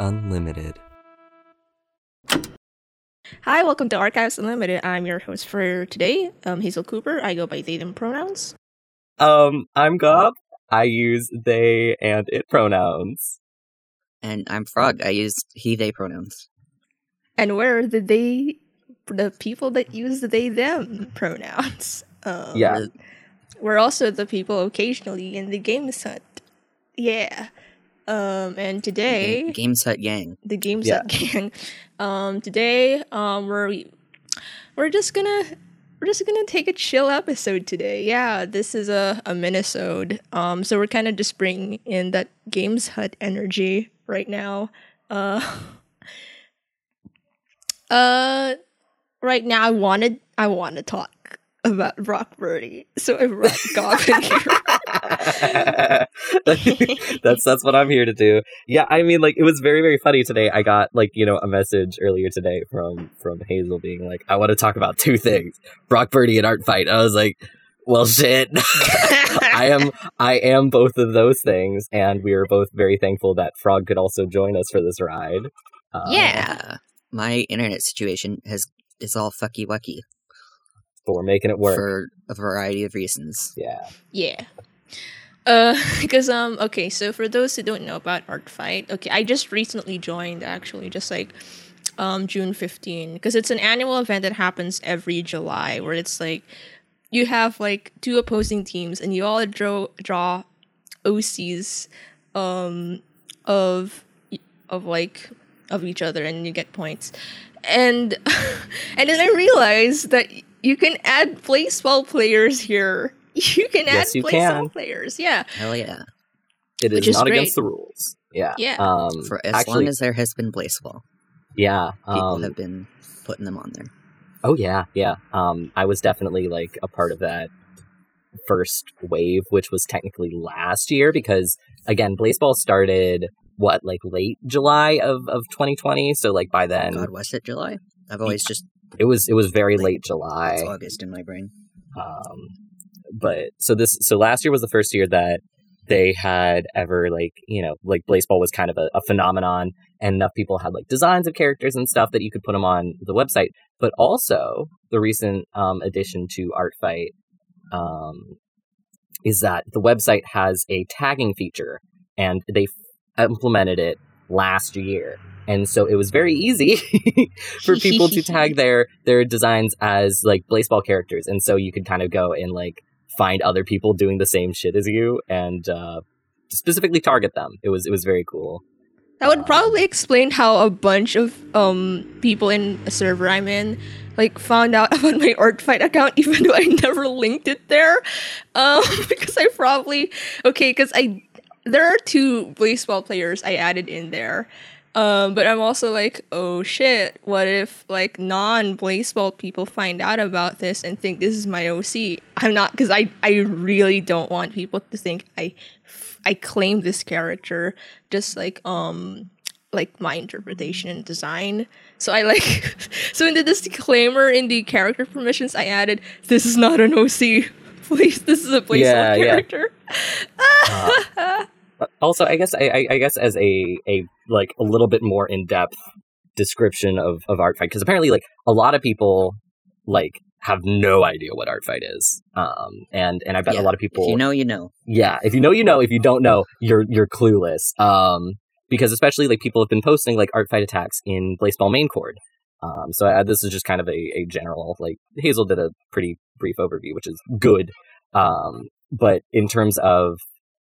Archives Unlimited. Hi, welcome to Archives Unlimited. I'm your host for today, um, Hazel Cooper. I go by they them pronouns. Um, I'm Gob. I use they and it pronouns. And I'm Frog. I use he they pronouns. And where are the they the people that use the they them pronouns. Um, Yeah. We're also the people occasionally in the games hut. Yeah. Um, and today Ga- Games Hut Yang. the games Yeah. hut gang. Um, today, um, we're we're just gonna we're just gonna take a chill episode today. Yeah, this is a a minisode. Um, so we're kind of just bringing in that games hut energy right now. Uh, uh, right now I wanted I want to talk about Brockbertie, so I brought Goblin here. that's that's what I'm here to do. Yeah, I mean, like it was very very funny today. I got like you know a message earlier today from from Hazel being like, I want to talk about two things: Brockbertie and Art Fight. I was like, well, shit. I am I am both of those things, and we are both very thankful that Frog could also join us for this ride. Uh, Yeah. My internet situation has is all fucky wucky but we're making it work. for a variety of reasons. yeah, Yeah. Uh, because um, okay, so for those who don't know about Art Fight, okay, I just recently joined actually, just like um June 15, because it's an annual event that happens every July, where it's like you have like two opposing teams, and you all draw draw OCs um of of like of each other, and you get points, and and then I realized that you can add Blaseball players here. You can Yes, add you Blaseball can. players, yeah. Hell yeah. it Which is is not great. against the rules. Yeah, Yeah. Um, For as actually, long as there has been Blaseball, yeah, people um, have been putting them on there. Oh yeah, yeah. Um, I was definitely like a part of that first wave, which was technically last year because again, Blaseball started what like late July of of 2020. So like by then, God, was it July? I've always just it was it was very Late- late it's July. August in my brain. Um, but so this so last year was the first year that they had ever like you know like Blaseball was kind of a, a phenomenon and enough people had like designs of characters and stuff that you could put them on the website but also the recent um, addition to art fight um, is that the website has a tagging feature and they f- implemented it last year and so it was very easy for people to tag their their designs as like Blaseball characters and so you could kind of go and like find other people doing the same shit as you and uh specifically target them it was it was very cool That would probably explain how a bunch of um people in a server I'm in like found out about my Art Fight account even though I never linked it there. Um because I probably okay, because I there are two Blaseball players I added in there. Um, but I'm also like, oh shit, what if like non Blaseball people find out about this and think this is my OC? I'm not because I I really don't want people to think I I claim this character just like um like my interpretation and design. So I like so in the disclaimer in the character permissions I added this is not an OC. Please, this is a placeholder Yeah, yeah. character. Uh, also i guess I, I guess as a a like a little bit more in-depth description of of art fight because apparently like a lot of people like have no idea what art fight is. Um and and i bet Yeah, a lot of people If you know, you know. yeah if you know you know. If you don't know you're you're clueless. Um because especially like people have been posting like art fight attacks in Blaseball main chord um so I, this is just kind of a, a general like hazel did a pretty brief overview which is good. Um but in terms of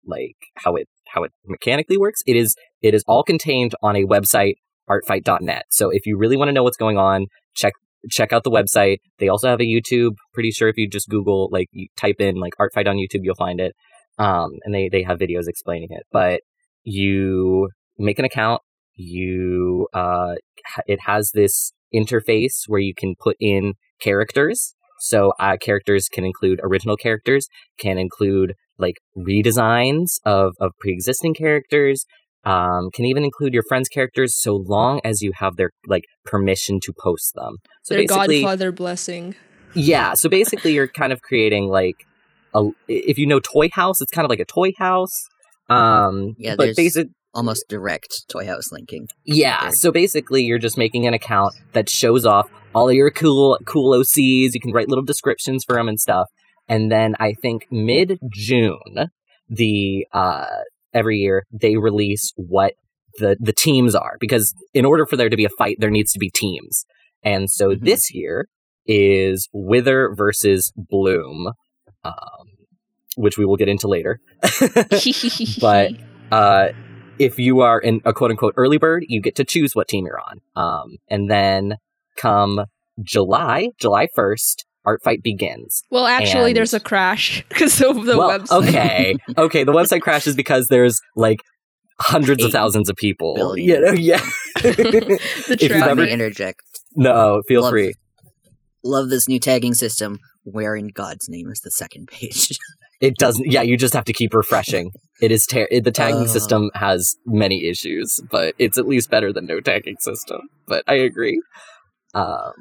like how it how it mechanically works it is it is all contained on a website artfight.net so if you really want to know what's going on check check out the website. They also have a youtube. Pretty sure if you just google like you type in like artfight on youtube you'll find it. Um and they they have videos explaining it. But you make an account you uh it has this interface where you can put in characters. So uh, characters can include original characters can include like redesigns of of pre-existing characters um, can even include your friends' characters so long as you have their like permission to post them. So Their basically, godfather blessing. yeah. So basically, you're kind of creating like a. If you know Toyhouse, it's kind of like a toy house. Um, Yeah, but there's- basic. almost direct Toyhouse linking. Yeah, Third. so basically you're just making an account that shows off all of your cool cool OCs. You can write little descriptions for them and stuff. And then I think mid June, the uh every year they release what the the teams are because in order for there to be a fight there needs to be teams. And so Mhm. this year is Wither versus Bloom. Um which we will get into later. But- uh, if you are in a quote unquote early bird, you get to choose what team you're on. Um, and then come July, July 1st, Art Fight begins. well, actually, and- there's a crash because of the well, website. okay, okay, the website crashes because there's like hundreds of thousands of people. billion. You know, yeah. the If you've I ever- may traffic. interject, no, feel Love- free. love this new tagging system. Where in God's name is the second page? It doesn't. Yeah, you just have to keep refreshing. It is ter- it, the tagging Oh. system has many issues, but it's at least better than no tagging system. But I agree. Um,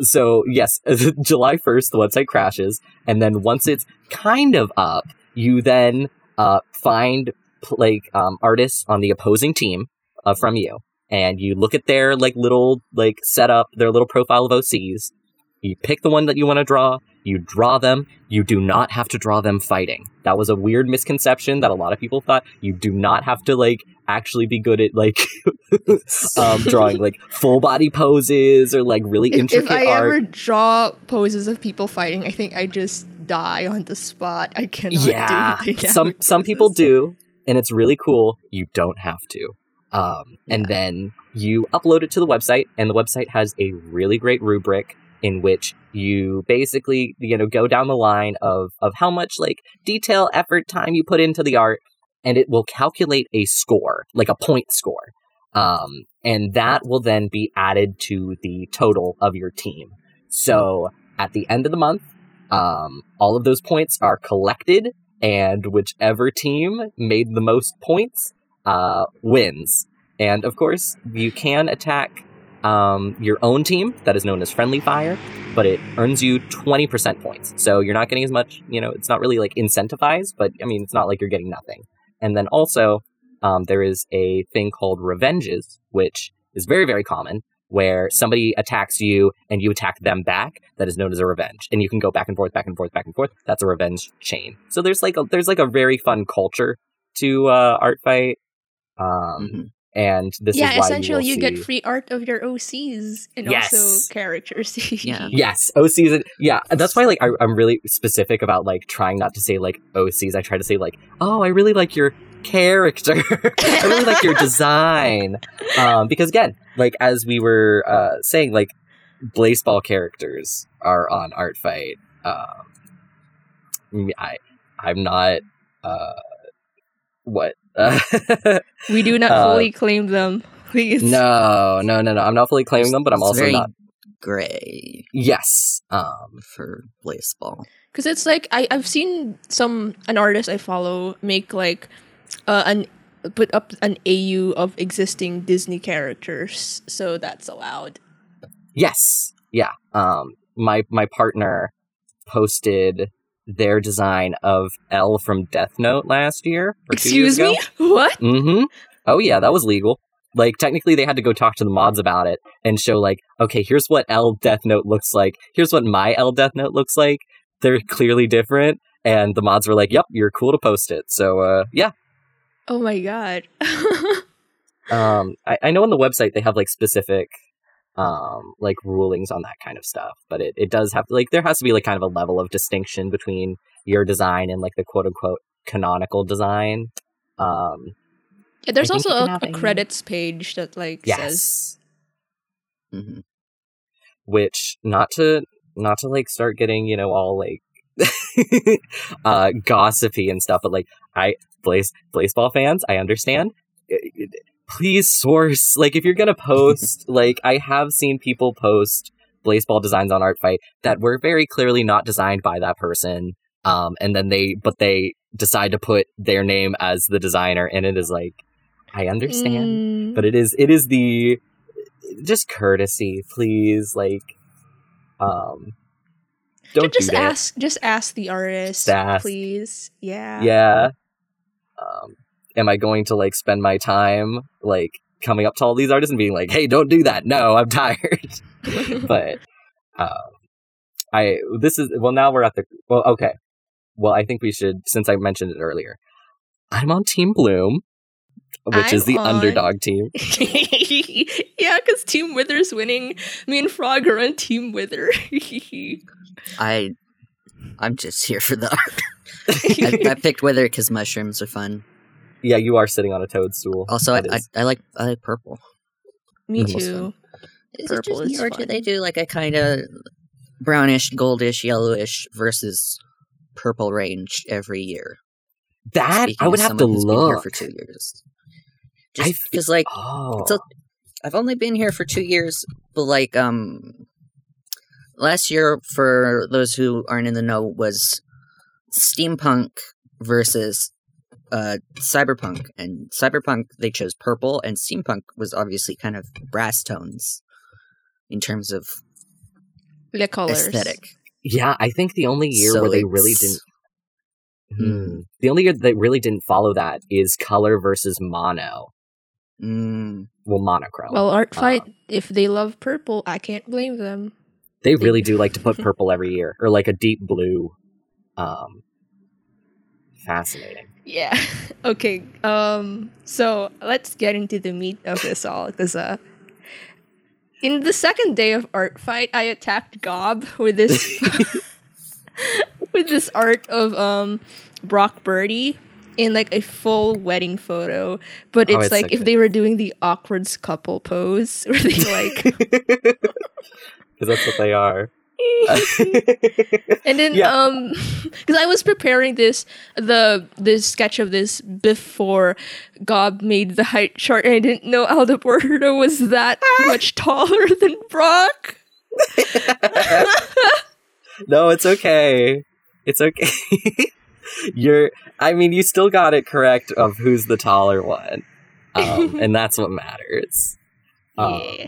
so yes, July first, the website crashes, and then once it's kind of up, you then uh, find like um, artists on the opposing team uh, from you, and you look at their like little like setup, their little profile of OCs. You pick the one that you want to draw. You draw them. You do not have to draw them fighting. That was a weird misconception that a lot of people thought. You do not have to like actually be good at like um, drawing like full body poses or like really If, intricate if I art. ever draw poses of people fighting, I think I just die on the spot. I cannot yeah, some some people do, and it's really cool. You don't have to. Um, and then you upload it to the website, and the website has a really great rubric in which you basically you know go down the line of of how much like detail, effort, time you put into the art, and it will calculate a score, like a point score. Um, and that will then be added to the total of your team. So at the end of the month, um, all of those points are collected, and whichever team made the most points uh, wins. And of course, you can attack um, your own team that is known as friendly fire, but it earns you 20% points. So you're not getting as much, you know, it's not really like incentivized, but I mean, it's not like you're getting nothing. And then also, um, there is a thing called revenges, which is very, very common, where somebody attacks you and you attack them back. That is known as a revenge, and you can go back and forth, back and forth, back and forth. That's a revenge chain. So there's like a there's like a very fun culture to uh, art fight, um, Mhm. And this yeah, is why essentially you, you, will get free art of your OCs and Yes. also characters. Yeah. Yes, OCs. and- Yeah, that's why like I, I'm really specific about like trying not to say like OCs. I try to say like, oh, I really like your character. I really like your design. Um, because again, like as we were uh, saying, like Blaseball characters are on Art Fight. Um, I I'm not. Uh, what? Uh, we do not Uh, fully claim them. Please. no, no, no, no. I'm not fully claiming them, but I'm It's also very not. gray Yes. Um, for Blaseball. because it's like I I've seen some an artist I follow make like uh, an put up an AU of existing Disney characters, so that's allowed. Yes. Yeah. Um my my partner posted their design of L from Death Note last year. Or two years Excuse me, what? Mm-hmm. Oh yeah, that was legal. Like technically they had to go talk to the mods about it and show like, okay, here's what L Death Note looks like. Here's what my L Death Note looks like. They're clearly different. And the mods were like, Yep, you're cool to post it. So uh yeah. Oh my god. Um I, I know on the website they have like specific um like rulings on that kind of stuff but it, it does have like there has to be like kind of a level of distinction between your design and like the quote unquote canonical design. Um yeah, there's also a, a a- credits page that like says yes hmm which not to not to like start getting you know all like uh gossipy and stuff but like i blaze baseball fans i understand. I- I- please source like if you're gonna post like i have seen people post Blaseball designs on art fight that were very clearly not designed by that person um and then they but they decide to put their name as the designer and it is like i understand Mm, but it is it is the just courtesy please like um don't just do ask just ask the artist, Just ask. please. Yeah. yeah um am I going to like spend my time like coming up to all these artists and being like, "Hey, don't do that." No, I'm tired. but um, I this is well now we're at the well okay. Well, I think we should since I mentioned it earlier. I'm on Team Bloom, which is I'm the on- underdog team. yeah, because Team Wither's winning. Me and Frog are on Team Wither. I, I'm just here for the art. I, I picked Wither because mushrooms are fun. Yeah, you are sitting on a toadstool. Also, I, I, I like I like purple. Me Almost too. Is Purple it just me, or do they do like a kind of brownish, goldish, yellowish versus purple range every year? that Speaking I would have to someone who's been here look. for two years. Just because, like, Oh, it's a- I've only been here for two years, but like, um, last year, for those who aren't in the know, was steampunk versus uh cyberpunk, and cyberpunk they chose purple, and steampunk was obviously kind of brass tones in terms of The colors. aesthetic. yeah. I think the only year So where they really didn't. Hmm. The only year they really didn't follow that is color versus mono. Mm, Well, monochrome. Well, Art Uh, Fight, if they love purple, I can't blame them. they they- really do like to put purple every year, or like a deep blue. Um, fascinating. Yeah. okay. Um. So let's get into the meat of this all, because uh, in the second day of art fight, I attacked Gob with this with this art of um Brockbertie in like a full wedding photo, but Oh, it's, it's like so if they were doing the awkward couple pose, where they like. Because that's what they are. And then Yeah. um because I was preparing this the this sketch of this before Gob made the height chart and I didn't know Alberto was that much taller than Brock. no, it's okay. It's okay. You're. I mean, you still got it correct of who's the taller one, um, and that's what matters. Um, Yeah.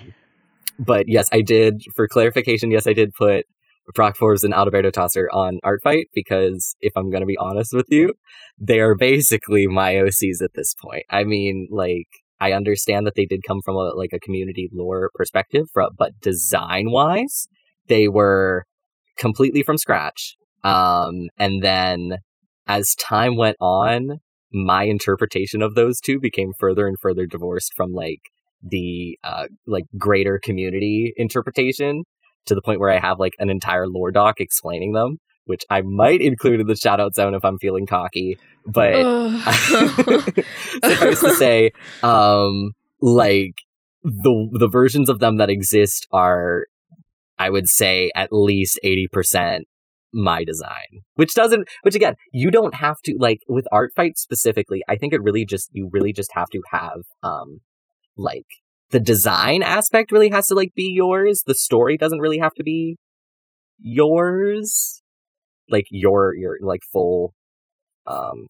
But yes, I did. For clarification, yes, I did put Brock Forbes and Alberto Tosser on Art Fight because, if I'm going to be honest with you, they are basically my OCs at this point. I mean, like, I understand that they did come from a like a community lore perspective, but design wise, they were completely from scratch. Um, and then as time went on, my interpretation of those two became further and further divorced from like the uh like greater community interpretation to the point where I have like an entire lore doc explaining them, which I might include in the shout out zone if I'm feeling cocky. But supposed to say, um, like the the versions of them that exist are, I would say, at least eighty percent my design. Which doesn't, which again, you don't have to like with art fight specifically. I think it really just you really just have to have, um, like the design aspect really has to like be yours. The story doesn't really have to be yours. Like your your like full um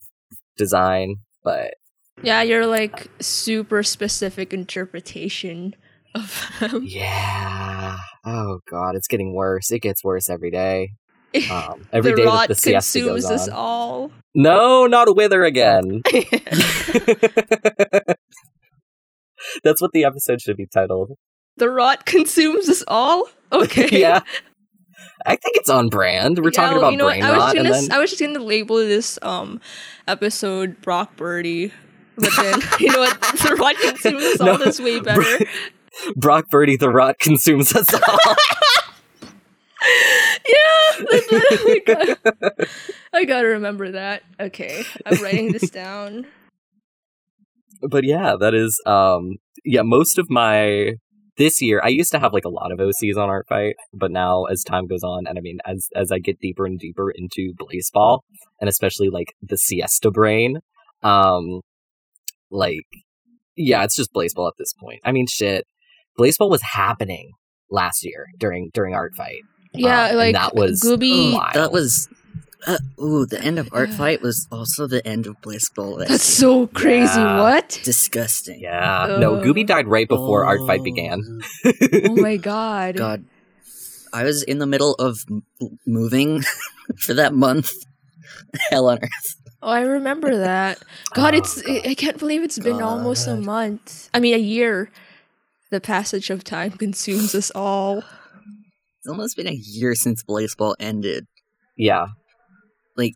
design, but yeah, you're like super specific interpretation of them. Yeah. Oh god, it's getting worse. It gets worse every day. Um, every the day rot that the siesta consumes goes us all. No, not a wither again. That's what the episode should be titled. the rot consumes us all. Okay. yeah. I think it's on brand. We're Yeah, talking well, about you know what, brain I was gonna, then I was just gonna label this um episode Brockbertie, but then you know what? The rot consumes us all No, is way better. Brockbertie the rot consumes us all. yeah, I gotta, I gotta remember that. Okay, I'm writing this down. But yeah, that is um yeah, most of my this year I used to have like a lot of OCs on Art Fight, but now as time goes on and I mean as as I get deeper and deeper into Blaseball and especially like the siesta brain, um like yeah, it's just Blaseball at this point. I mean shit. Blaseball was happening last year during during Art Fight. Yeah, Um, and like that was Gooby. wild. that was. Uh, ooh, the end of Art Fight was also the end of Blaseball. That's so crazy. Yeah. What? disgusting. Yeah. no, Gooby died right before Art Fight began. Oh my god. God, I was in the middle of m- moving for that month. Hell on earth. Oh, I remember that. God, Oh, it's I I can't believe it's been almost a month. I mean, a year. The passage of time consumes us all. It's almost been a year since Blaseball ended. Yeah. Like,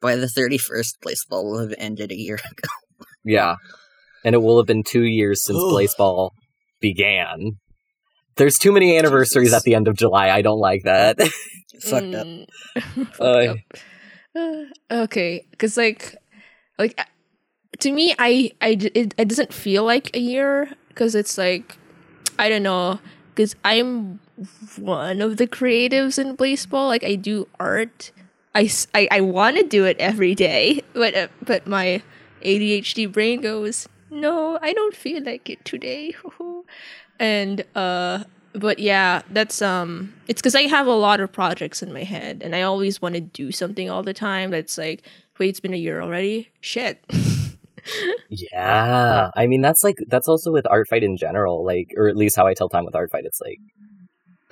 by the 31st, Blaseball will have ended a year ago. Yeah. And it will have been two years since Blaseball began. There's too many anniversaries Jesus. at the end of July. I don't like that. Fucked up. Mm. Fucked Oy. up. Uh, okay, because like, like uh, to me, i i it, it doesn't feel like a year because it's like I don't know because I'm one of the creatives in Blaseball. Like I do art. I I want to do it every day, but uh, but my ADHD brain goes, no, I don't feel like it today. and uh but yeah, that's um it's cuz I have a lot of projects in my head and I always want to do something all the time that's like, wait, it's been a year already? Shit. yeah. I mean, that's like, that's also with Art Fight in general. Like, or at least how I tell time with Art Fight. It's like,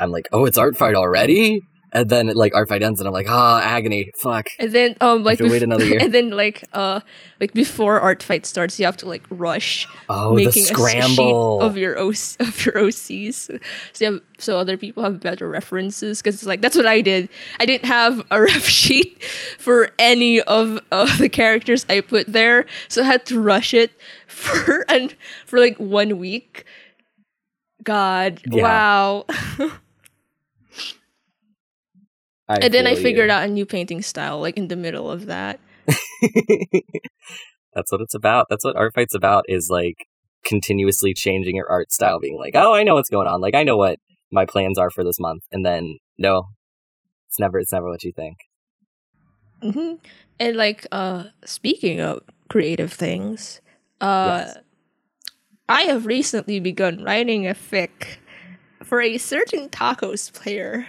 I'm like, oh, it's Art Fight already? And then like Art Fight ends and I'm like, ah, agony. Fuck. And then um like to wait another year. and then like uh like before art fight starts you have to like rush Oh, making the a sheet scramble. of your OC, of your OCs so have, so other people have better references because it's like that's what I did I didn't have a ref sheet for any of uh, the characters I put there so I had to rush it for and for like one week God Yeah. wow and then I figured you. out a new painting style like in the middle of that That's what it's about. That's what art fight's about is like continuously changing your art style, being like, oh, I know what's going on. Like, I know what my plans are for this month. And then, no, it's never, it's never what you think. hmm And like uh speaking of creative things, uh Yes. I have recently begun writing a fic for a certain tacos player.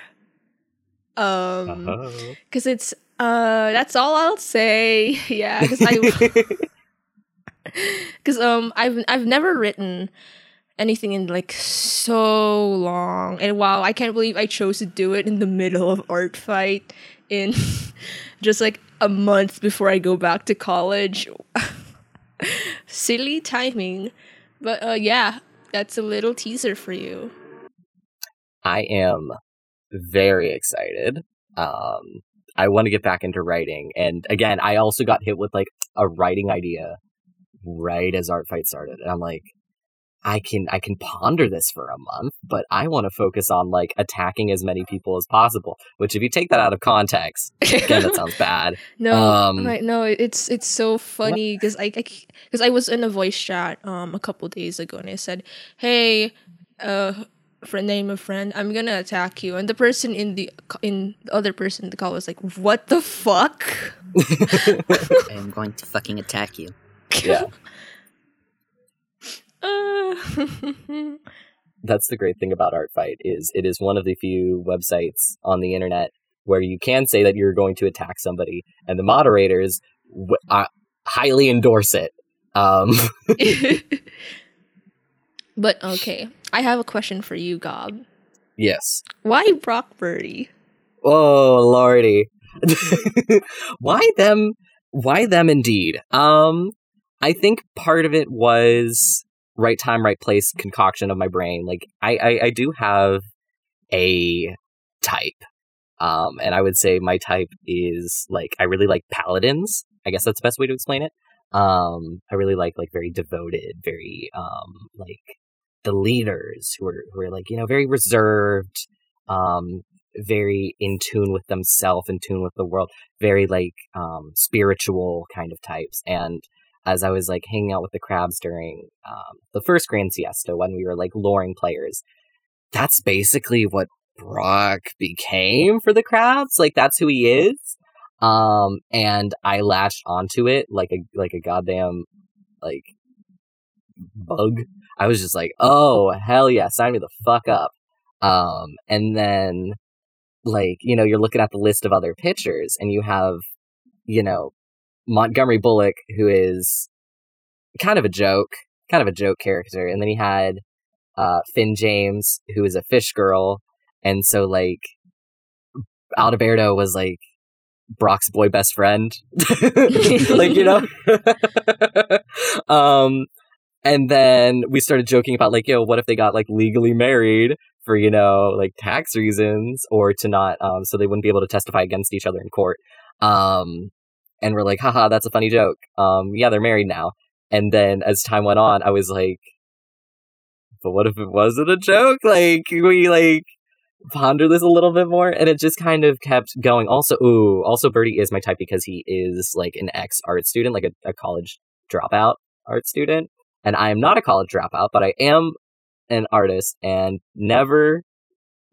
Um Uh-huh. cuz it's uh that's all I'll say. Yeah, cuz I cuz um I've I've never written anything in like so long. And wow, I can't believe I chose to do it in the middle of art fight in just like a month before I go back to college. Silly timing. But uh yeah, that's a little teaser for you. I am very excited. Um, I want to get back into writing. And again, I also got hit with like a writing idea right as art fight started. And I'm like, I can I can ponder this for a month, but I want to focus on like attacking as many people as possible. Which, if you take that out of context, again, that sounds bad. no, um, no, it's it's so funny because I because I, was in a voice chat um a couple days ago and I said, "Hey, uh, friend, name a friend, I'm gonna attack you," and the person in the in the other person in the call was like, "What the fuck?" I am going to fucking attack you. Yeah, Uh, that's the great thing about art fight is it is one of the few websites on the internet where you can say that you're going to attack somebody, and the moderators w- uh, highly endorse it. Um, but okay, I have a question for you, Gob. yes. Why Brockbertie? Oh lordy. why them why them indeed? Um I think part of it was right time, right place concoction of my brain. Like I, I, I do have a type. Um and I would say my type is like I really like paladins. I guess that's the best way to explain it. Um I really like like very devoted, very um like the leaders who are who are like, you know, very reserved, um, very in tune with themselves, in tune with the world, very like um, spiritual kind of types. And as I was like hanging out with the crabs during um, the first Grand Siesta when we were like luring players, that's basically what Brock became for the crabs. Like that's who he is. Um, and I latched onto it like a like a goddamn like bug. I was just like, oh hell yeah, sign me the fuck up. Um, and then like you know you're looking at the list of other pitchers and you have you know Montgomery Bullock who is kind of a joke kind of a joke character and then he had uh Finn James who is a fish girl and so like Alberto was like Brock's boy best friend. like, you know? um, and then we started joking about like, yo, what if they got like legally married for, you know, like tax reasons or to not, um, so they wouldn't be able to testify against each other in court. Um, and we're like, haha, that's a funny joke. Um, yeah, they're married now. And then as time went on, I was like, but what if it wasn't a joke? Like, we like, ponder this a little bit more and it just kind of kept going also ooh also Bertie is my type because he is like an ex art student like a, a college dropout art student and i am not a college dropout but i am an artist and never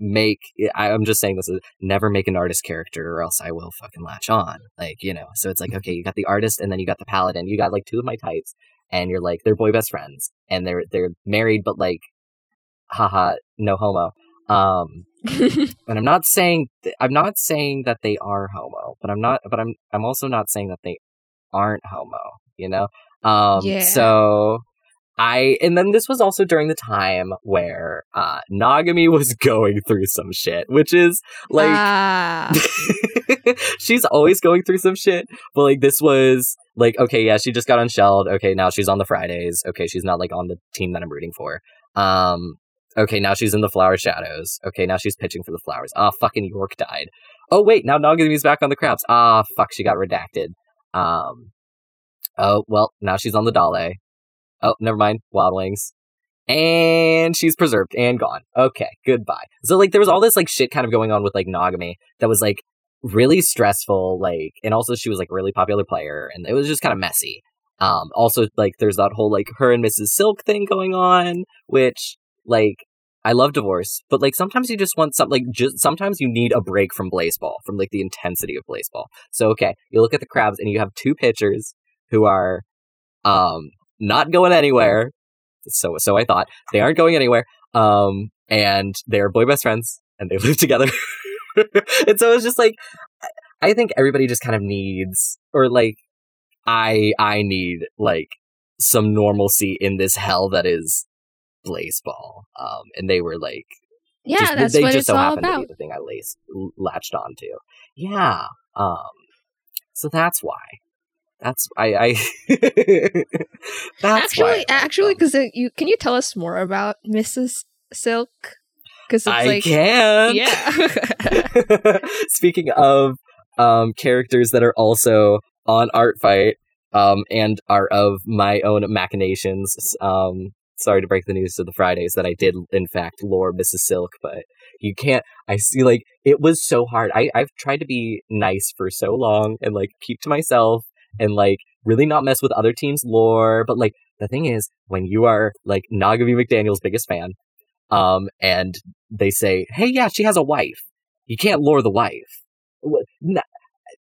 make i'm just saying this is never make an artist character or else i will fucking latch on like you know so it's like okay you got the artist and then you got the paladin you got like two of my types and you're like they're boy best friends and they're they're married but like haha no homo um and I'm not saying th- I'm not saying that they are homo, but I'm not but I'm I'm also not saying that they aren't homo, you know? Um Yeah. so I and then this was also during the time where uh Nagomi was going through some shit, which is like ah, she's always going through some shit, but like this was like okay, yeah, she just got unshelled. Okay, now she's on the Fridays. Okay, she's not like on the team that I'm rooting for. Um okay, now she's in the Flower Shadows. Okay, now she's pitching for the Flowers. Ah, fucking York died. Oh wait, now Nagomi's back on the Crabs. Ah, fuck, she got redacted. Um Oh, well, now she's on the Dale. Oh, never mind. Wild Wings. And she's preserved and gone. Okay, goodbye. So like there was all this like shit kind of going on with like Nagomi that was like really stressful, like and also she was like really popular player and it was just kind of messy. Um also like there's that whole like her and Mrs. Silk thing going on, which like I love divorce, but like sometimes you just want something like just sometimes you need a break from Blaseball, from like the intensity of Blaseball. So okay, you look at the crabs and you have two pitchers who are um not going anywhere. So so I thought they aren't going anywhere. Um and they're boy best friends and they live together. and so it's just like I think everybody just kind of needs or like I I need like some normalcy in this hell that is Blaseball. Um and they were like yeah, just- that's they what just it's so all happened to about. be the thing I laced, latched onto. Yeah. Um. So that's why. That's I. I that's actually, why. actually, because you can you tell us more about Mrs. Silk? Because I like, can. yeah, Speaking of um characters that are also on Art Fight, um, and are of my own machinations. Um, sorry to break the news to the Fridays that I did in fact lore Mrs. Silk, but you can't. I see, like it was so hard. I I've tried to be nice for so long and like keep to myself and like really not mess with other teams' lore. But like the thing is, when you are like Nagomi McDaniel's biggest fan, um, and they say, "Hey, yeah, she has a wife," you can't lure the wife.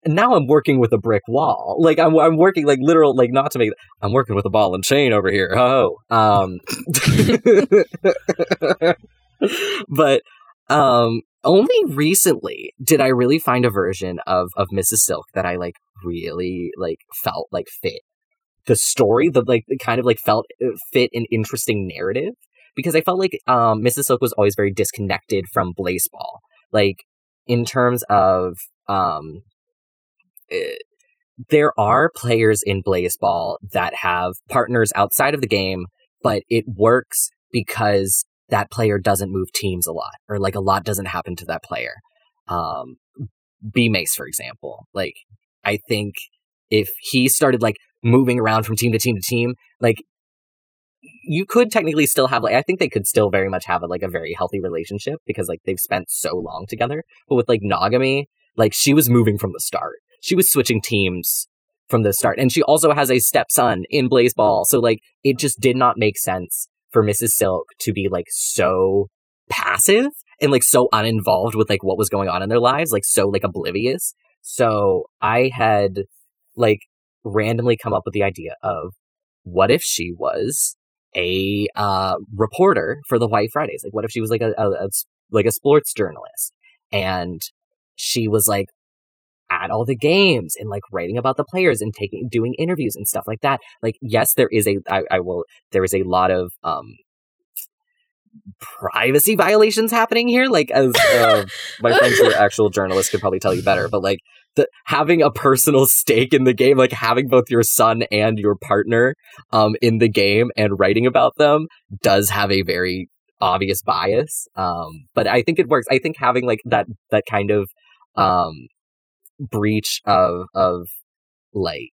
Now I'm working with a brick wall. Like I'm, I'm working like literal, like not to make. I'm working with a ball and chain over here. Oh, um, but um, only recently did I really find a version of of Mrs. Silk that I like really like felt like fit the story, the like kind of like felt uh, fit an interesting narrative because I felt like um Mrs. Silk was always very disconnected from Blaseball, like in terms of um. eh, there are players in Blaseball that have partners outside of the game, but it works because that player doesn't move teams a lot, or like a lot doesn't happen to that player. Um, B Mace, for example, like I think if he started like moving around from team to team to team, like you could technically still have like I think they could still very much have a, like a very healthy relationship because like they've spent so long together. But with like Nagomi, like she was moving from the start. She was switching teams from the start, and she also has a stepson in Blaseball. So like it just did not make sense for Mrs. Silk to be like so passive and like so uninvolved with like what was going on in their lives, like so like oblivious. So I had like randomly come up with the idea of what if she was a uh, reporter for the White Fridays? Like, what if she was like a a like a sports journalist, and she was like at all the games and like writing about the players and taking doing interviews and stuff like that. Like, yes, there is a I, I will there is a lot of um privacy violations happening here. Like, as uh, my friends who are actual journalists could probably tell you better, but like the having a personal stake in the game, like having both your son and your partner um in the game and writing about them does have a very obvious bias. Um, but I think it works. I think having like that that kind of um breach of of like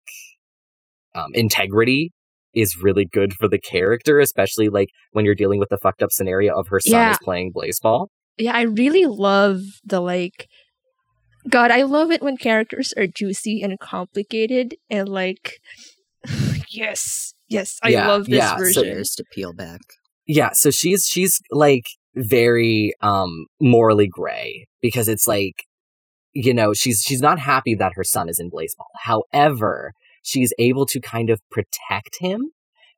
um integrity is really good for the character, especially like when you're dealing with the fucked up scenario of her son Yeah. is playing Blaseball. yeah, I really love the like. God, I love it when characters are juicy and complicated and like. yes, yes, I Yeah, love this yeah, so version. Layers to peel back. Yeah, so she's she's like very um morally gray because it's like you know, she's she's not happy that her son is in Blaseball. However, she's able to kind of protect him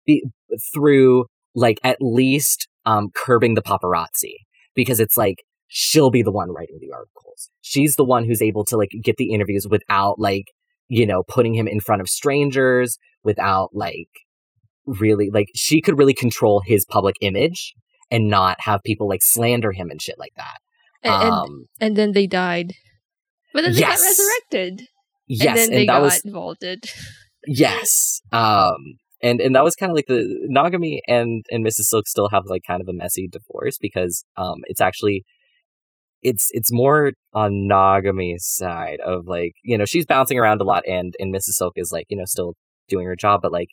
be, through like at least um curbing the paparazzi because it's like she'll be the one writing the articles. She's the one who's able to like get the interviews without like you know putting him in front of strangers without like really like she could really control his public image and not have people like slander him and shit like that. and, and, um and then they died, but then they Yes. got resurrected, yes, and then they that got was vaulted. yes. Um and and that was kind of like the Nagomi and and Mrs. Silk still have like kind of a messy divorce because um it's actually it's it's more on Nagomi's side of like you know she's bouncing around a lot and and Mrs. Silk is like you know still doing her job but like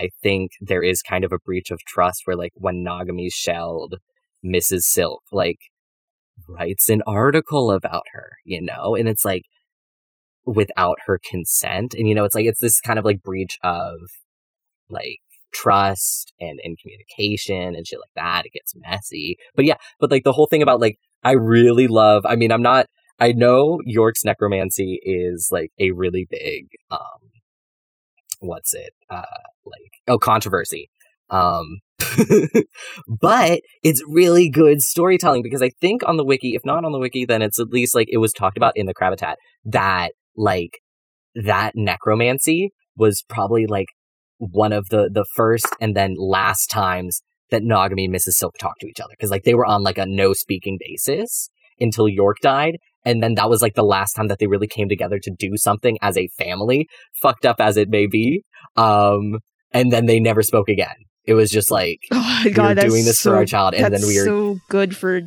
I think there is kind of a breach of trust where like when Nagomi shelled Mrs. Silk like writes an article about her you know and it's like without her consent and you know it's like it's this kind of like breach of like trust and and communication and shit like that it gets messy but yeah but like the whole thing about like i really love i mean i'm not i know york's necromancy is like a really big um what's it uh like oh controversy um but it's really good storytelling because i think on the wiki if not on the wiki then it's at least like it was talked about in the Crabitat that like that necromancy was probably like one of the the first and then last times that Nagomi and Mrs. Silk talked to each other because like they were on like a no speaking basis until York died and then that was like the last time that they really came together to do something as a family fucked up as it may be um and then they never spoke again it was just like Oh my we god, were doing this so, for our child and then we were so good for.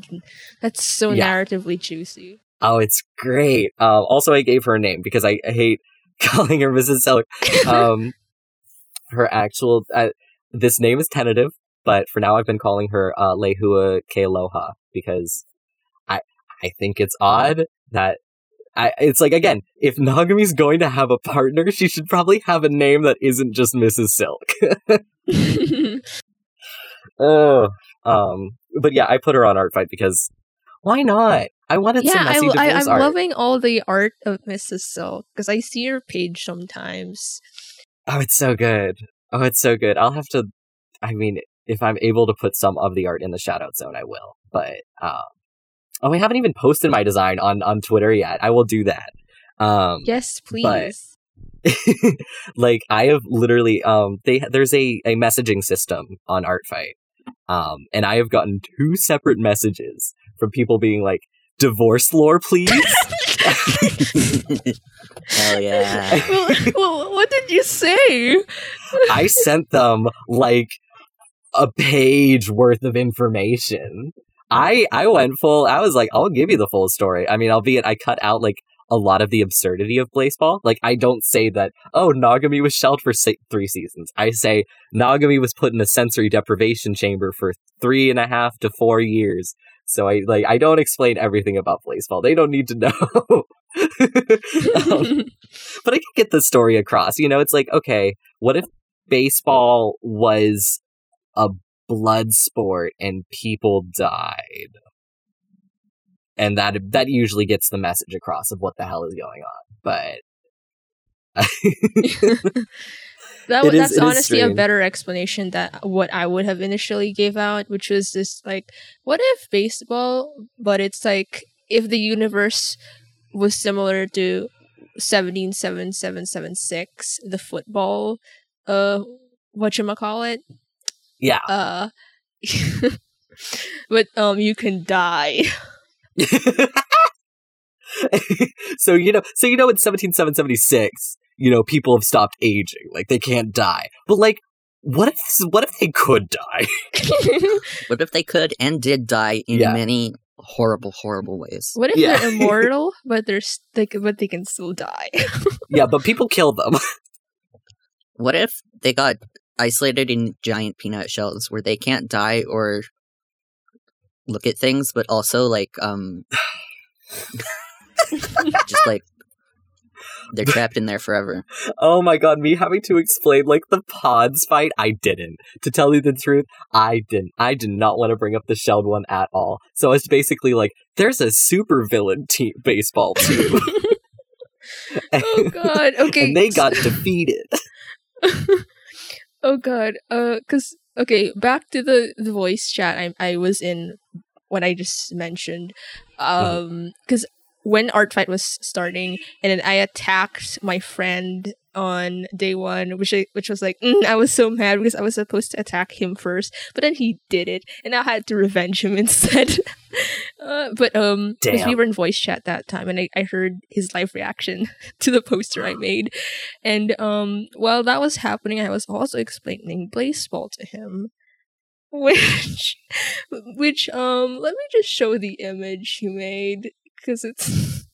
That's so Yeah. narratively juicy. Oh, it's great. Uh, also, I gave her a name because I, I hate calling her Mrs. Selleck. Um, her actual uh, this name is tentative, but for now I've been calling her uh, Lehua Kealoha because I I think it's odd that I, it's like again, if Nagomi's going to have a partner, she should probably have a name that isn't just Mrs. Silk. oh, um, but yeah, I put her on art fight because why not? I wanted some yeah, I, messy I, divorce I'm art. loving all the art of Mrs. Silk because I see her page sometimes. Oh, it's so good. Oh, it's so good. I'll have to. I mean, if I'm able to put some of the art in the shout out zone, I will. But um, oh, I haven't even posted my design on on Twitter yet. I will do that. Um, Yes, please. like I have literally um they there's a a messaging system on Artfight. Um and I have gotten two separate messages from people being like divorce lore please. Hell yeah. well, well, what did you say? I sent them like a page worth of information. I I went full. I was like, I'll give you the full story. I mean, albeit I cut out like a lot of the absurdity of Blaseball. Like, I don't say that. Oh, Nagomi was shelled for three seasons. I say Nagomi was put in a sensory deprivation chamber for three and a half to four years. So I like I don't explain everything about Blaseball. They don't need to know. Um, but I can get the story across. You know, it's like, okay, what if Blaseball was a blood sport and people died? And that that usually gets the message across of what the hell is going on. But That It w- is- that's honestly a better explanation that what I would have initially gave out, which was just like, what if Blaseball, but it's like if the universe was similar to seventeen seven seven seven six, the football, uh, what you call it, yeah, uh, but um, you can die. so you know, so you know, in seventeen seven seventy six, you know, people have stopped aging, like they can't die. But like, what if what if they could die? What if they could and did die in Yeah. many horrible, horrible ways? what if Yeah. they're immortal, but they're s- they, but they can still die? yeah, but people kill them. What if they got isolated in giant peanut shells where they can't die or look at things, but also like um just like they're trapped in there forever. oh my god, me having to explain like the pods fight, I didn't. To tell you the truth, I didn't. I did not want to bring up the shelled one at all. So it's basically like there's a super villain team Blaseball team. oh god. Okay. and they got defeated. Oh god. Uh, cause okay, back to the the voice chat I I was in when I just mentioned. Um, cause when art fight was starting, and then I attacked my friend on day one, which I, which was like mm, I was so mad because I was supposed to attack him first, but then he did it, and I had to revenge him instead. uh, but um, because we were in voice chat that time, and I, I heard his live reaction to the poster I made, and um, while that was happening, I was also explaining Blaseball to him. Which, which, um, let me just show the image you made because it's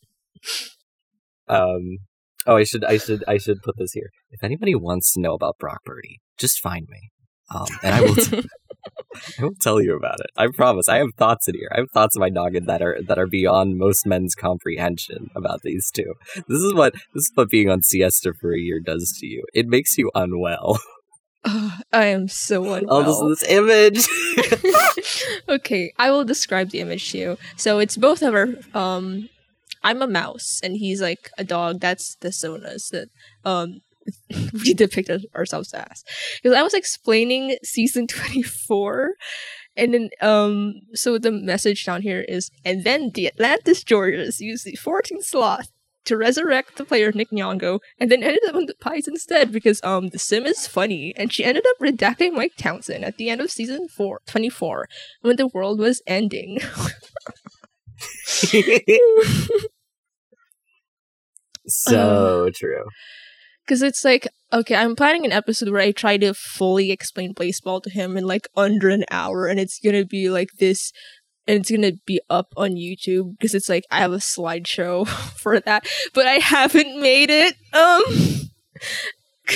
Um. Oh, I should, I should, I should put this here. If anybody wants to know about Brockbertie, just find me, um, and I will, t- I will tell you about it. I promise. I have thoughts in here. I have thoughts in my noggin that are that are beyond most men's comprehension about these two. This is what this is what being on siesta for a year does to you. It makes you unwell. Ugh, I am so unwell. Oh, this, this image. okay, I will describe the image to you. So it's both of our um I'm a mouse and he's like a dog. That's the sonas that um we depicted ourselves as. Because I was explaining season 24 and then um so the message down here is and then the Atlantis Georges used the 14 sloth to resurrect the player Nick Nyong'o and then ended up on the pies instead because um the sim is funny and she ended up redacting Mike Townsend at the end of season 4 24 when the world was ending. so true. Because it's like, okay, I'm planning an episode where I try to fully explain Blaseball to him in like under an hour, and it's gonna be like this, and it's gonna be up on YouTube because it's like I have a slideshow for that, but I haven't made it. Um,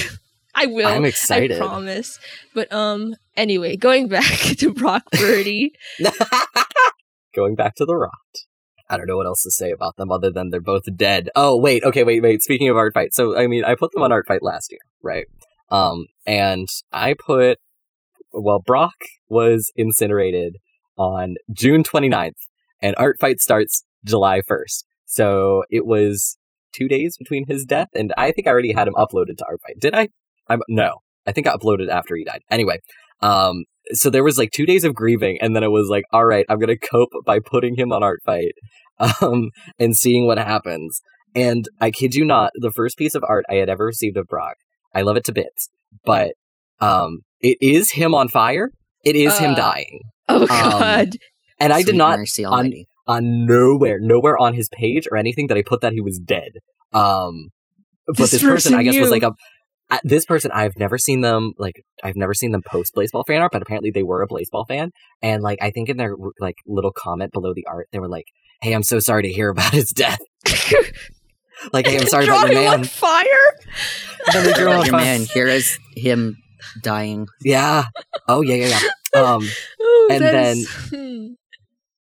I will. I'm excited. I promise. But um, anyway, going back to Brockbertie. Going back to the rot. I don't know what else to say about them other than they're both dead. Oh wait, okay, wait, wait. Speaking of art fight, so I mean, I put them on art fight last year, right? Um, and I put well, Brock was incinerated on June 29th, and art fight starts July 1st. So it was two days between his death, and I think I already had him uploaded to art fight. Did I? I'm no. I think I uploaded after he died. Anyway, um, so there was like two days of grieving, and then it was like, all right, I'm gonna cope by putting him on art fight, um, and seeing what happens. And I kid you not, the first piece of art I had ever received of Brock, I love it to bits, but um, it is him on fire. It is him Uh, dying, Oh God! and I did not mercy on- on nowhere, nowhere on his page or anything that I put that he was dead. Um, but This this, person, I person guess, was like a. This person, I've never seen them like I've never seen them post Blaseball fan art, but apparently they were a Blaseball fan, and like I think in their like little comment below the art, they were like, "Hey, I'm so sorry to hear about his death. Like, hey, I'm sorry about your him on man. fire. And then they drew on Your fire. man, here is him dying. Yeah. Oh yeah, yeah, yeah. Um, Oh, And then- is- hmm.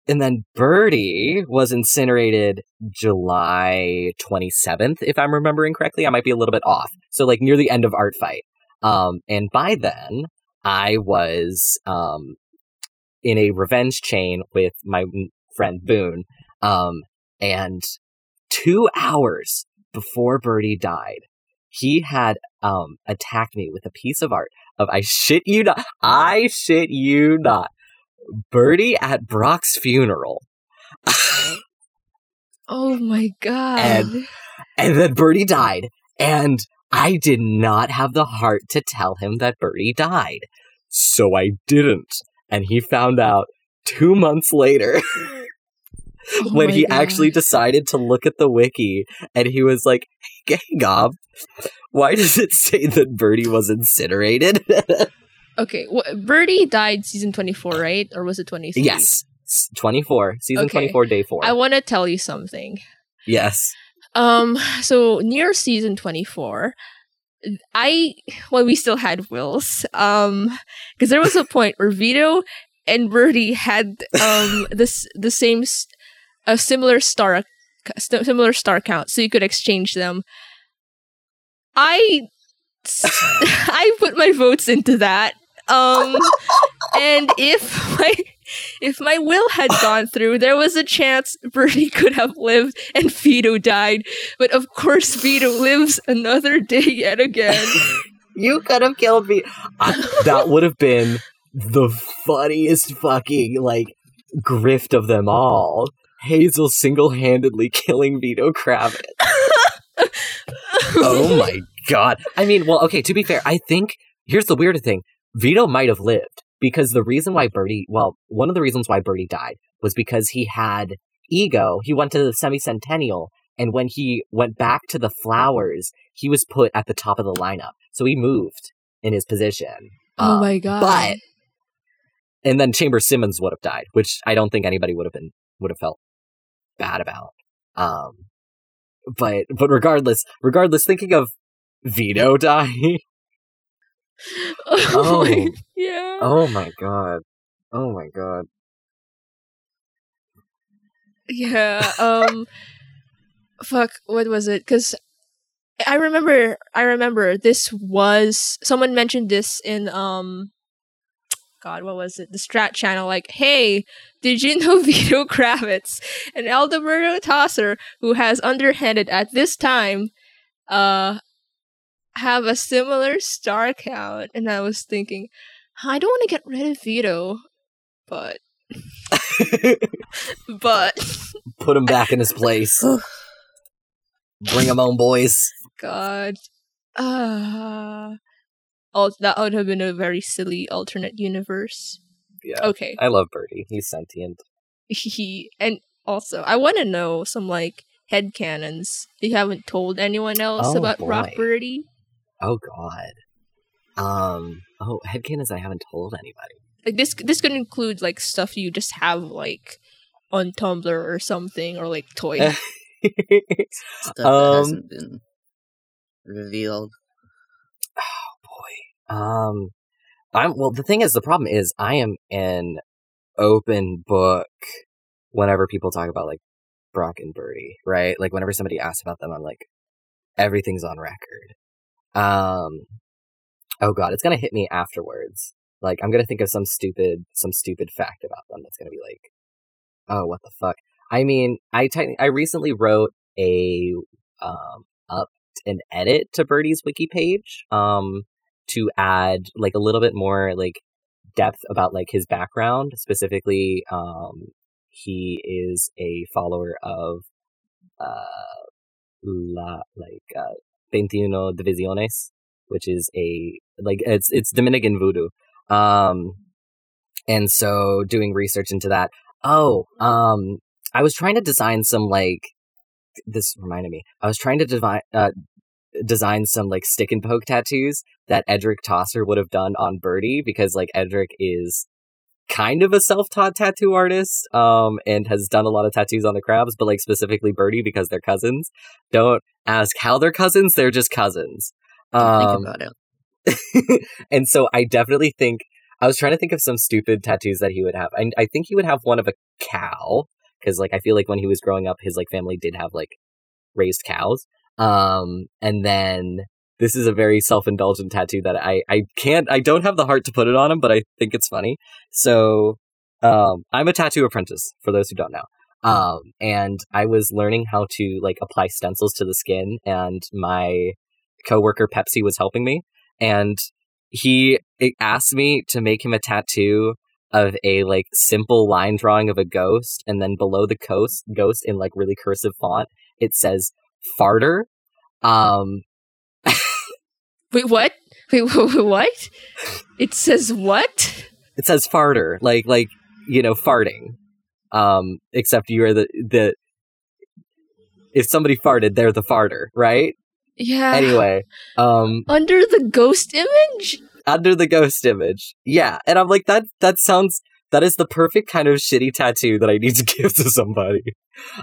And then Bertie was incinerated July 27th, if I'm remembering correctly. I might be a little bit off. So like near the end of Art Fight. Um, and by then I was um in a revenge chain with my friend Boone. Um, and two hours before Bertie died, he had um attacked me with a piece of art of I shit you not, I shit you not, Bertie at Brock's funeral. Oh my god. And- And then Bertie died, and I did not have the heart to tell him that Bertie died. So I didn't. And he found out two months later. Oh when he God. actually decided to look at the wiki and he was like, "Hey, Gob, why does it say that Bertie was incinerated?" Okay, wh- Bertie died season 24, right? Or was it 23? yes, twenty-four, season Okay. twenty-four, day four. I want to tell you something. yes, Um, so near season 24, I well, we still had wills. Um, because there was a point where Vito and Bertie had um this the same a similar star st- similar star count, so you could exchange them. I I put my votes into that. Um, and if my if my will had gone through, there was a chance Bertie could have lived and Vito died. But of course, Vito lives another day yet again. you could have killed me. I- that would have been the funniest fucking like grift of them all. Hazel single-handedly killing Vito Kravitz. oh my god. I mean, well, okay, to be fair, I think here's the weird thing. Vito might have lived because the reason why Bertie, well, one of the reasons why Bertie died was because he had ego. He went to the semi-centennial and when he went back to the flowers, he was put at the top of the lineup. So he moved in his position. oh Um, my god! but and then Chamber Simmons would have died, which I don't think anybody would have been would have felt bad about. Um, but but regardless, regardless, thinking of Vito dying. oh, my- yeah. Oh my god. Oh my god. Yeah. Um. fuck. What was it? Because I remember. I remember this was someone mentioned this in um. God, what was it? The Strat channel. Like, hey, did you know Vito Kravitz and Alberto Tosser, who has underhanded at this time, uh, have a similar star count? And I was thinking, I don't want to get rid of Vito, but but Put him back in his place. Bring him home, boys. God. Uh, oh, that would have been a very silly alternate universe. Yeah. Okay. I love Bertie. He's sentient. He and also I want to know some like headcanons. You haven't told anyone else Oh, about boy. Brockbertie? Oh god. Um. Oh, headcanons. I haven't told anybody. Like this this could include like stuff you just have like on Tumblr or something or like toy. Stuff that Um, hasn't been revealed. Oh boy. Um, I'm well. The thing is, the problem is, I am an open book. Whenever people talk about like Brock and Bertie, right? Like whenever somebody asks about them, I'm like, everything's on record. Um, oh god, it's gonna hit me afterwards. Like I'm gonna think of some stupid, some stupid fact about them that's gonna be like, oh, what the fuck? I mean, I techni- I recently wrote a um up an edit to Bertie's wiki page um to add like a little bit more like depth about like his background specifically um he is a follower of uh la like uh 21 divisiones which is a like it's it's Dominican voodoo um and so doing research into that oh um I was trying to design some like this reminded me. I was trying to devi- uh, design some like stick and poke tattoos that Edric Tosser would have done on Bertie because like Edric is kind of a self-taught tattoo artist um and has done a lot of tattoos on the crabs but like specifically Bertie because they're cousins. Don't ask how they're cousins, they're just cousins. Um, think about it. and so I definitely think I was trying to think of some stupid tattoos that he would have. I, I think he would have one of a cow because like I feel like when he was growing up, his like family did have like raised cows. Um, and then this is a very self-indulgent tattoo that I I can't I don't have the heart to put it on him, but I think it's funny. So um, I'm a tattoo apprentice for those who don't know. Um, and I was learning how to like apply stencils to the skin, and my coworker Pepsi was helping me, and he asked me to make him a tattoo of a like simple line drawing of a ghost, and then below the ghost, ghost in like really cursive font, it says "farter." Um, Wait, what? Wait, wh- wh- what? It says what? it says "farter," like like you know farting. Um, except you are the the. If somebody farted, they're the farter, right? Yeah. Anyway, um, Under the ghost image? under the ghost image, yeah, and I'm like that. That sounds. That is the perfect kind of shitty tattoo that I need to give to somebody.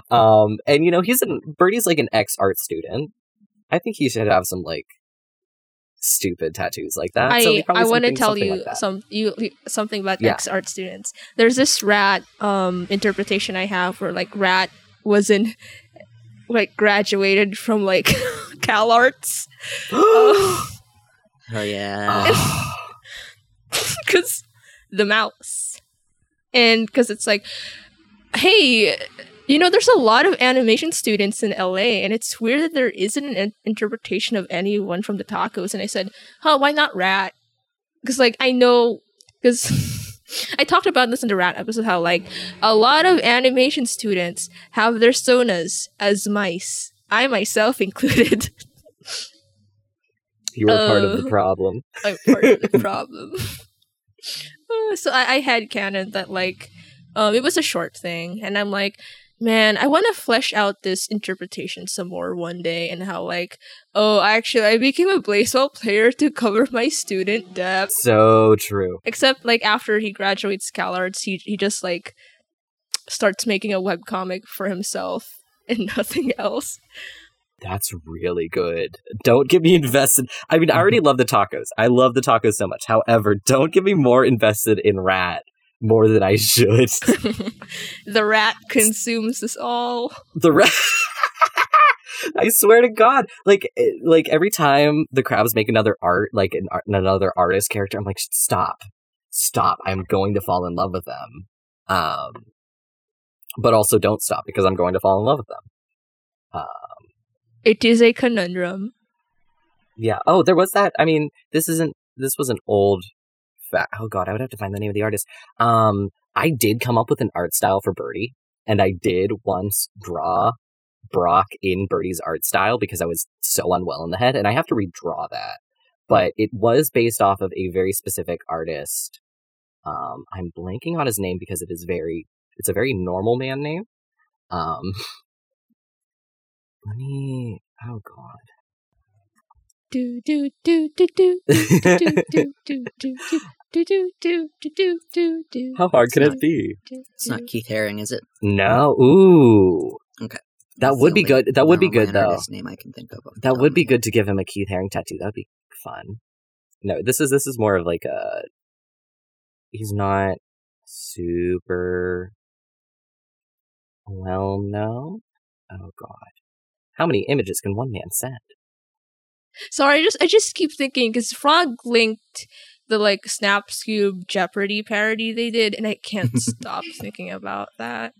Um, and you know, he's an Bertie's like an ex art student. I think he should have some like stupid tattoos like that. I like, probably I want to tell you like some you you- something about Yeah. ex art students. There's this rat um interpretation I have where like rat was in like graduated from like CalArts Oh yeah. because the mouse and because it's like hey you know there's a lot of animation students in la and it's weird that there isn't an interpretation of anyone from the tacos and i said huh why not rat because like i know because i talked about this in the rat episode how like a lot of animation students have their sonas as mice i myself included you were part of the Uh, problem. I'm part of the problem. Uh, so I, I had canon that like um it was a short thing and I'm like man I want to flesh out this interpretation some more one day and how like oh actually I became a Blaseball player to cover my student debt So true. except like after he graduates CalArts he he just like starts making a webcomic for himself and nothing else That's really good. Don't get me invested. I mean, I already love the tacos. I love the tacos so much. However, don't get me more invested in Rat more than I should. the rat consumes us all the Rat. I swear to God, like, eh, like every time the crabs make another art, like an, art- another artist character, I'm like, stop, stop. I'm going to fall in love with them. Um, but also don't stop because I'm going to fall in love with them. Um, it is a conundrum Yeah. Oh, there was that. I mean, this isn't. This was an old. Fa- oh God, I would have to find the name of the artist. Um, I did come up with an art style for Bertie, and I did once draw Brock in Bertie's art style because I was so unwell in the head, and I have to redraw that. But it was based off of a very specific artist. Um, I'm blanking on his name because it is very. It's a very normal man name. Um, let me. Oh God. do do do do do do do do do do do do do do do do do. How hard can it be? It's not Keith Haring, is it? No. Ooh. Okay. That That's would be good. That would be good though. name I can think of. That would be good to give him a Keith Haring tattoo. That'd be fun. No, this is this is more of like a. He's not super well known. Oh God, how many images can one man send? Sorry, I just I just keep thinking because Frog linked the like Snap Scoob Jeopardy parody they did, and I can't stop thinking about that.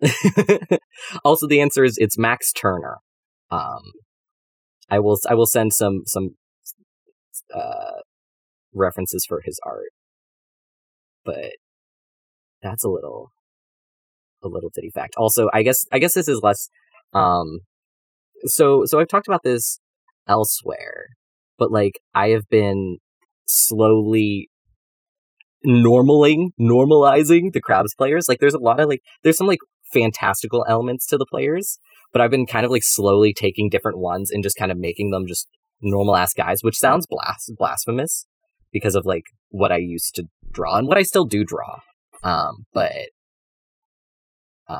also, the answer is it's Max Turner. Um, I will I will send some some uh, references for his art, but that's a little a little ditty fact. Also, I guess I guess this is less. Um, so so I've talked about this elsewhere, but like I have been slowly normaling normalizing the crabs players. Like there's a lot of like there's some like fantastical elements to the players but i've been kind of like slowly taking different ones and just kind of making them just normal ass guys which sounds blas- blasphemous because of like what i used to draw and what i still do draw. Um but um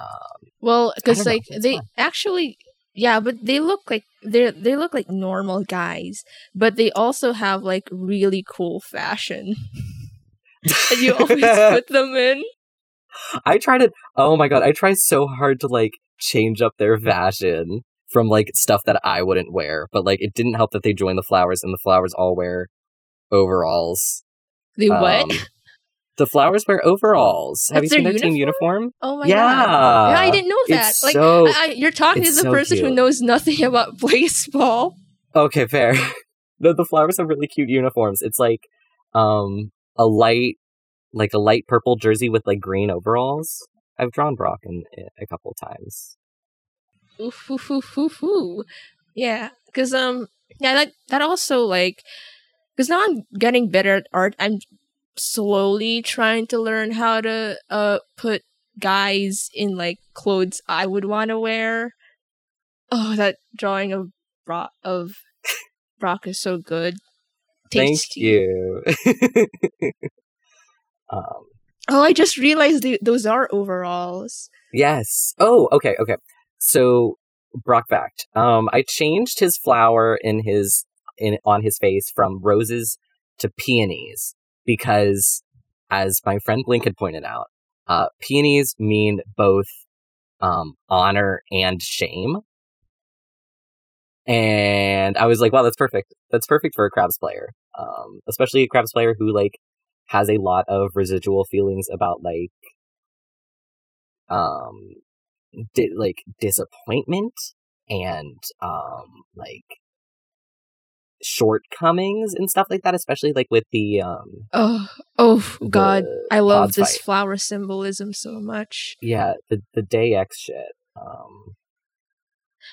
Well, because like they fun. actually, yeah, but they look like they they look like normal guys, but they also have like really cool fashion, and you always put them in. I try to. Oh my god, I try so hard to like change up their fashion from like stuff that I wouldn't wear, but like it didn't help that they joined the flowers and the flowers all wear overalls. They what? Um, The flowers wear overalls. Have That's you seen their their team uniform? oh my yeah. god! Yeah, I didn't know that. It's like, so I, I- you're talking to the so person who knows nothing about Blaseball. okay, fair. no, the flowers have really cute uniforms. It's like um a light, like a light purple jersey with like green overalls. I've drawn Brock in, in a couple times. Oof, oof, oof, oof, oof. Yeah, because um, yeah, that that also like, because now I'm getting better at art. I'm slowly trying to learn how to uh put guys in like clothes I would want to wear. Oh, that drawing of Brock of Brock is so good. Thank you. um, Oh, I just realized th- those are overalls. yes. Oh, okay, okay. So Brock fact. Um, I changed his flower in his in on his face from roses to peonies because, as my friend Blink had pointed out, uh, peonies mean both um, honor and shame. And I was like, wow, that's perfect. That's perfect for a crabs player. Um, especially a crabs player who like has a lot of residual feelings about like um di- like disappointment and um like shortcomings and stuff like that especially like with the um Oh, oh God, I love this fight. flower symbolism so much. yeah the the day x shit um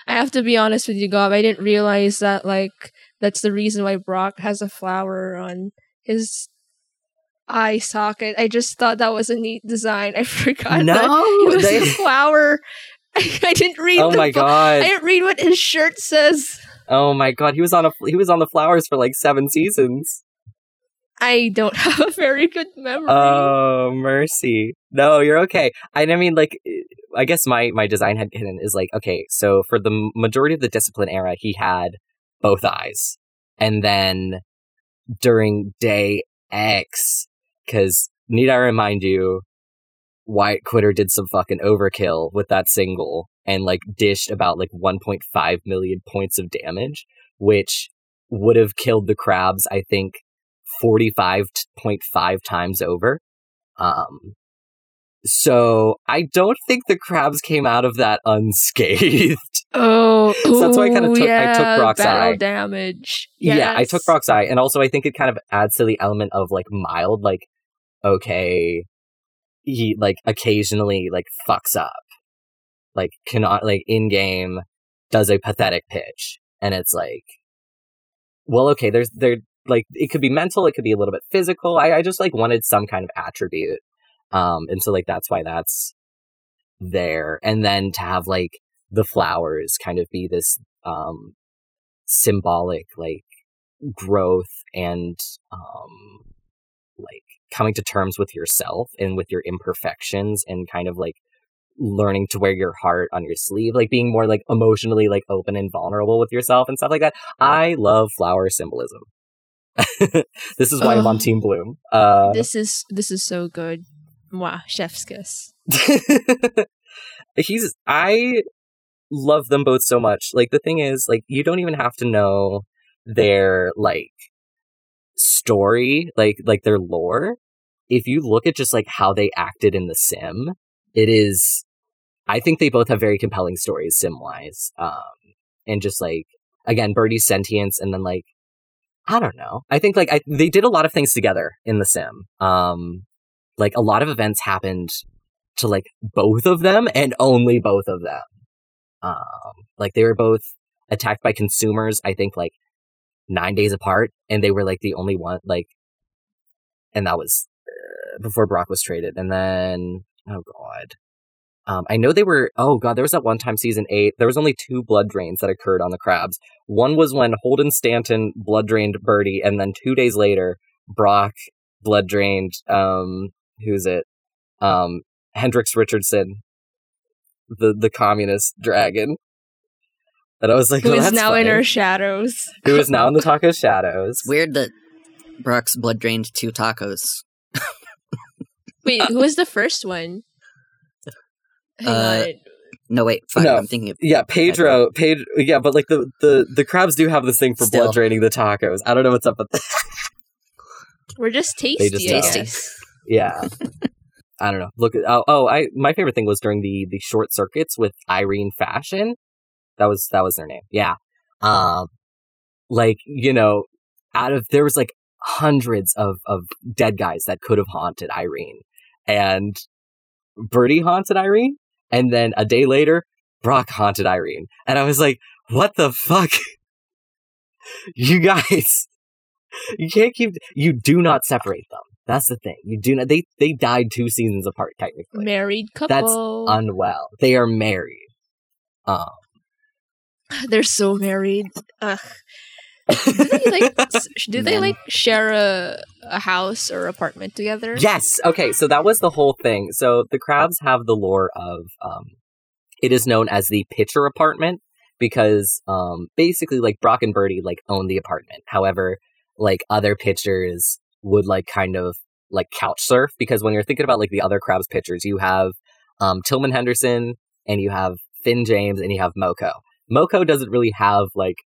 I have to be honest with you, Gob. I didn't realize that like that's the reason why Brock has a flower on his eye socket. I just thought that was a neat design. I forgot. that it was they- a flower. I didn't read. oh the my bo- god I didn't read what his shirt says. Oh my god he was on a he was on the flowers for like seven seasons I don't have a very good memory. Oh mercy! No, you're okay. I, mean, like, I guess my my design head hidden is like, okay, so for the majority of the discipline era, he had both eyes, and then during day X, because need I remind you, Wyatt Quitter did some fucking overkill with that single and like dished about like 1.5 million points of damage, which would have killed the crabs, I think, 45.5 times over. Um, so I don't think the crabs came out of that unscathed. oh, So that's why I kinda ooh, took- I took Brock's eye. damage. Yeah, I took Yes. Brock's eye, and also I think it kind of adds to the element of like mild, like okay, he like occasionally like fucks up, like cannot like in game does a pathetic pitch, and it's like, well, okay, there's there like it could be mental, it could be a little bit physical. I I just like wanted some kind of attribute, um, and so like that's why that's there, and then to have like the flowers kind of be this um symbolic like growth and um like coming to terms with yourself and with your imperfections and kind of like learning to wear your heart on your sleeve like being more like emotionally like open and vulnerable with yourself and stuff like that i love flower symbolism this is why i'm on team bloom uh This is this is so good. Wow, chef's kiss. he's I love them both so much. Like the thing is, like you don't even have to know their like story, like like their lore. If you look at just like how they acted in the sim, it is I think they both have very compelling stories sim wise. Um and just like again, Bertie's sentience and then like I don't know. I think like I, they did a lot of things together in the sim. Um like a lot of events happened to like both of them and only both of them. Um, like they were both attacked by consumers. I think like nine days apart, and they were like the only one. Like, and that was uh, before Brock was traded. And then, oh god, um, I know they were. Oh god, there was that one time season eight. There was only two blood drains that occurred on the crabs. One was when Holden Stanton blood drained Bertie, and then two days later, Brock blood drained. Um, who's it? Um, Hendrix Richardson, the the communist dragon. And I was like, Who well, is that's now in fine. our shadows? Who is now in the taco shadows? It's weird that Brock's blood drained two tacos. Wait, who was the first one? Uh. No, wait, fuck, No. I'm thinking of Yeah, Pedro, Pedro. Yeah, but like the the the crabs do have this thing for Still. blood draining the tacos. I don't know what's up with that. We're just tasty. just I know. guess. Yeah. I don't know. Look at oh oh I my favorite thing was during the the short circuits with Irene Fashion. That was that was their name. Yeah. Um like, you know, out of there was like hundreds of of dead guys that could have haunted Irene. And Bertie haunted Irene and then a day later Brock haunted Irene. And I was like, "What the fuck? you guys you can't keep you do not separate them That's the thing. You do not. They they died two seasons apart technically. Married couple. That's unwell. They are married. Um, They're so married. Ugh. do they like? s- do they like share a a house or apartment together? Yes. Okay. So that was the whole thing. So the crabs have the lore of um, it is known as the pitcher apartment because um, basically like Brock and Bertie like own the apartment. However, like other pitchers would like kind of like couch surf because when you're thinking about like the other crabs pitchers, you have um, Tillman Henderson and you have Finn James and you have Moko. Moko doesn't really have like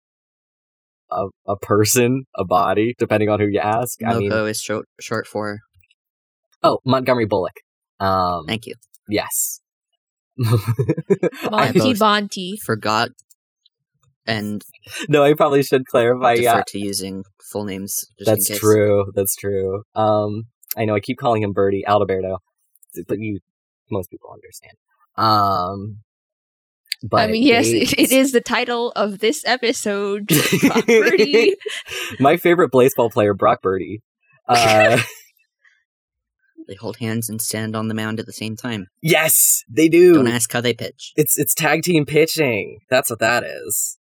a, a person, a body, depending on who you ask. I mean, is short, short for. oh, Montgomery Bullock. Um, Thank you. Yes. Monty both- Bonty. Forgot and no, I probably should clarify. defer Yeah, to using full names. Just that's in case. true. That's true. Um, I know I keep calling him Bertie Alberto, but you, most people understand. Um, but I mean, yes, it, it is the title of this episode. Brockbertie. My favorite Blaseball player, Brockbertie. Uh, They hold hands and stand on the mound at the same time. yes, they do. Don't ask how they pitch. It's it's tag team pitching. That's what that is.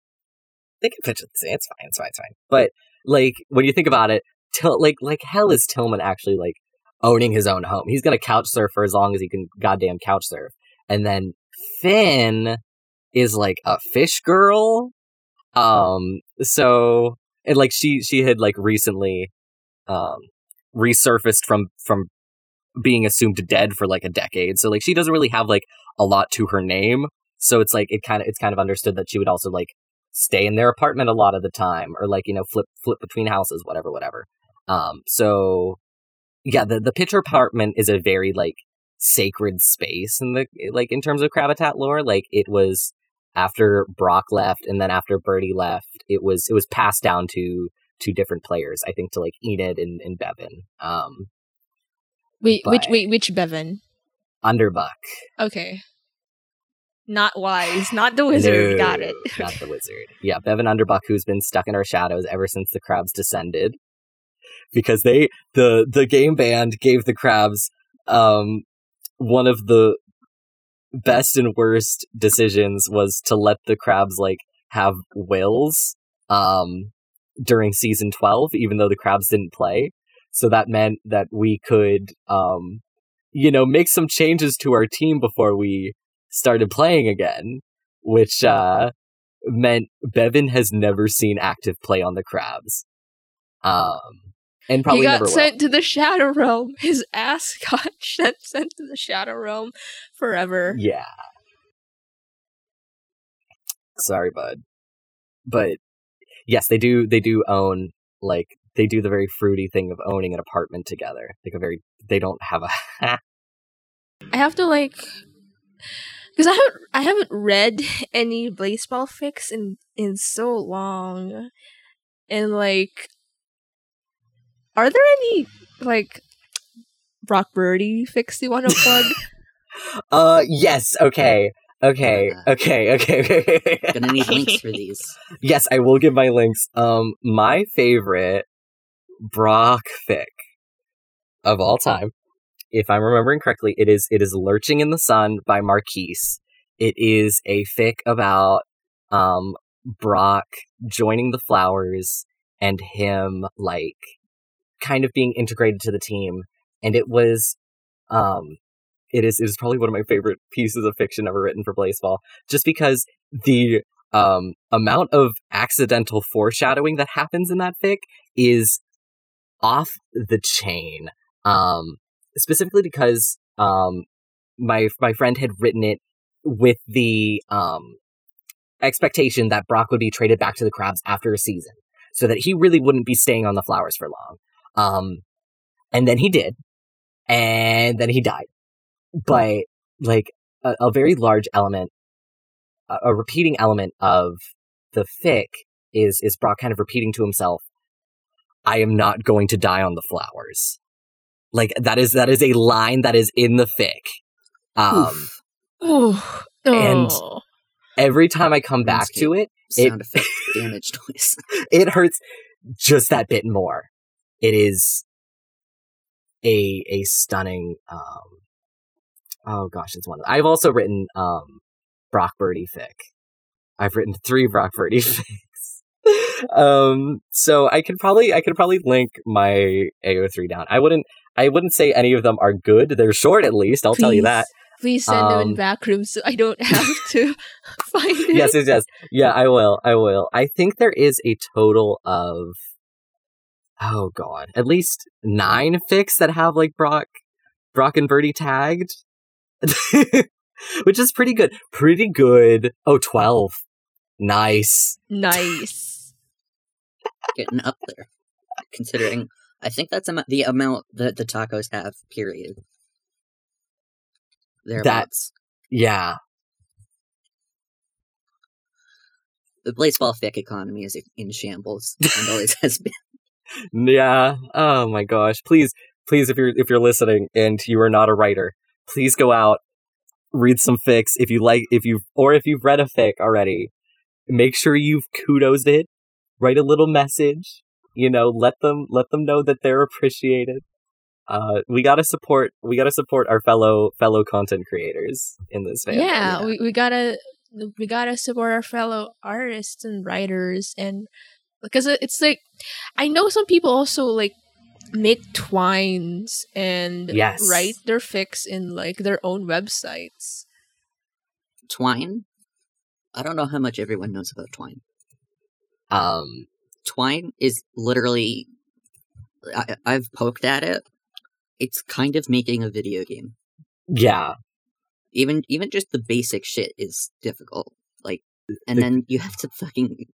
They can pitch at the same. It's fine. It's fine. It's fine. But like when you think about it, Til- like like hell is Tillman actually like owning his own home. He's gonna couch surf for as long as he can goddamn couch surf. And then Finn is like a fish girl. Um. So and like she she had like recently um resurfaced from from being assumed dead for like a decade. So like she doesn't really have like a lot to her name. So it's like it kind of it's kind of understood that she would also like stay in their apartment a lot of the time or like you know flip flip between houses whatever whatever. Um so yeah the the pitcher apartment is a very like sacred space in the like in terms of Crabitat lore like it was after Brock left and then after Bertie left it was it was passed down to two different players I think to like Enid and, and Bevan um Wait, which wait, which Bevan? Underbuck Okay. Not wise, not the wizard. No, Got it. Not the wizard. Yeah, Bevan Underbuck, who's been stuck in our shadows ever since the crabs descended, because they the the game band gave the crabs um one of the best and worst decisions was to let the crabs like have wills um during season 12 even though the crabs didn't play. So that meant that we could um you know make some changes to our team before we started playing again which uh meant Bevan has never seen active play on the crabs. Um and probably he got never will. sent to the Shadow Realm. His ass got sent, sent to the Shadow Realm forever. Yeah. Sorry, bud. But yes, they do they do own like they do the very fruity thing of owning an apartment together. Like a very they don't have a I have to like because I haven't I haven't read any Blaseball fics in in so long, and like, are there any like Brock Birdie fics you want to plug? Uh yes, okay. Okay, okay, okay, okay. Gonna need links for these. yes, I will give my links. Um my favorite Brock fic of all time, if I'm remembering correctly, it is it is Lurching in the Sun by Marquis. It is a fic about um Brock joining the flowers and him like kind of being integrated to the team. And it was um it is it is probably one of my favorite pieces of fiction ever written for Blaseball. Just because the um amount of accidental foreshadowing that happens in that fic is off the chain. Um specifically because um my my friend had written it with the um expectation that Brock would be traded back to the Crabs after a season, so that he really wouldn't be staying on the Flowers for long. Um, and then he did, and then he died. But like a, a very large element, a, a repeating element of the fic is is Brock kind of repeating to himself, "I am not going to die on the Flowers." Like that is that is a line that is in the fic. Um, Oof. oh, And- oh. every time I come back to it, it- damage noise. it hurts just that bit more. It is a a stunning um oh gosh, it's one of I've also written um Brockbertie fic. I've written three Brockbertie fics. um so I could probably I could probably link my AO3 down. I wouldn't I wouldn't say any of them are good. They're short at least, I'll tell you that. Please send them in Um, back rooms so I don't have to find it. yes, yes, yes. Yeah, I will. I will. I think there is a total of oh god, at least nine fics that have like Brock, Brock and Bertie tagged, which is pretty good. Pretty good. Oh, 12. Nice. Nice. Getting up there. Considering, I think that's amo- the amount that the tacos have, period. Thereabouts. Yeah. The Blaseball fic economy is in shambles and always has been. Yeah. Oh my gosh. Please, please, if you're if you're listening and you are not a writer, please go out, read some fics if you like if you or if you've read a fic already. Make sure you've kudos it. Write a little message. You know, let them let them know that they're appreciated. Uh, we gotta support we gotta support our fellow fellow content creators in this family. yeah, we, we gotta we gotta support our fellow artists and writers and because it's like I know some people also like make twines and Yes. write their fics in like their own websites. Twine? I don't know how much everyone knows about Twine. Um. Twine is literally. I, I've poked at it. It's kind of making a video game. Yeah. Even even just the basic shit is difficult. Like, and then you have to fucking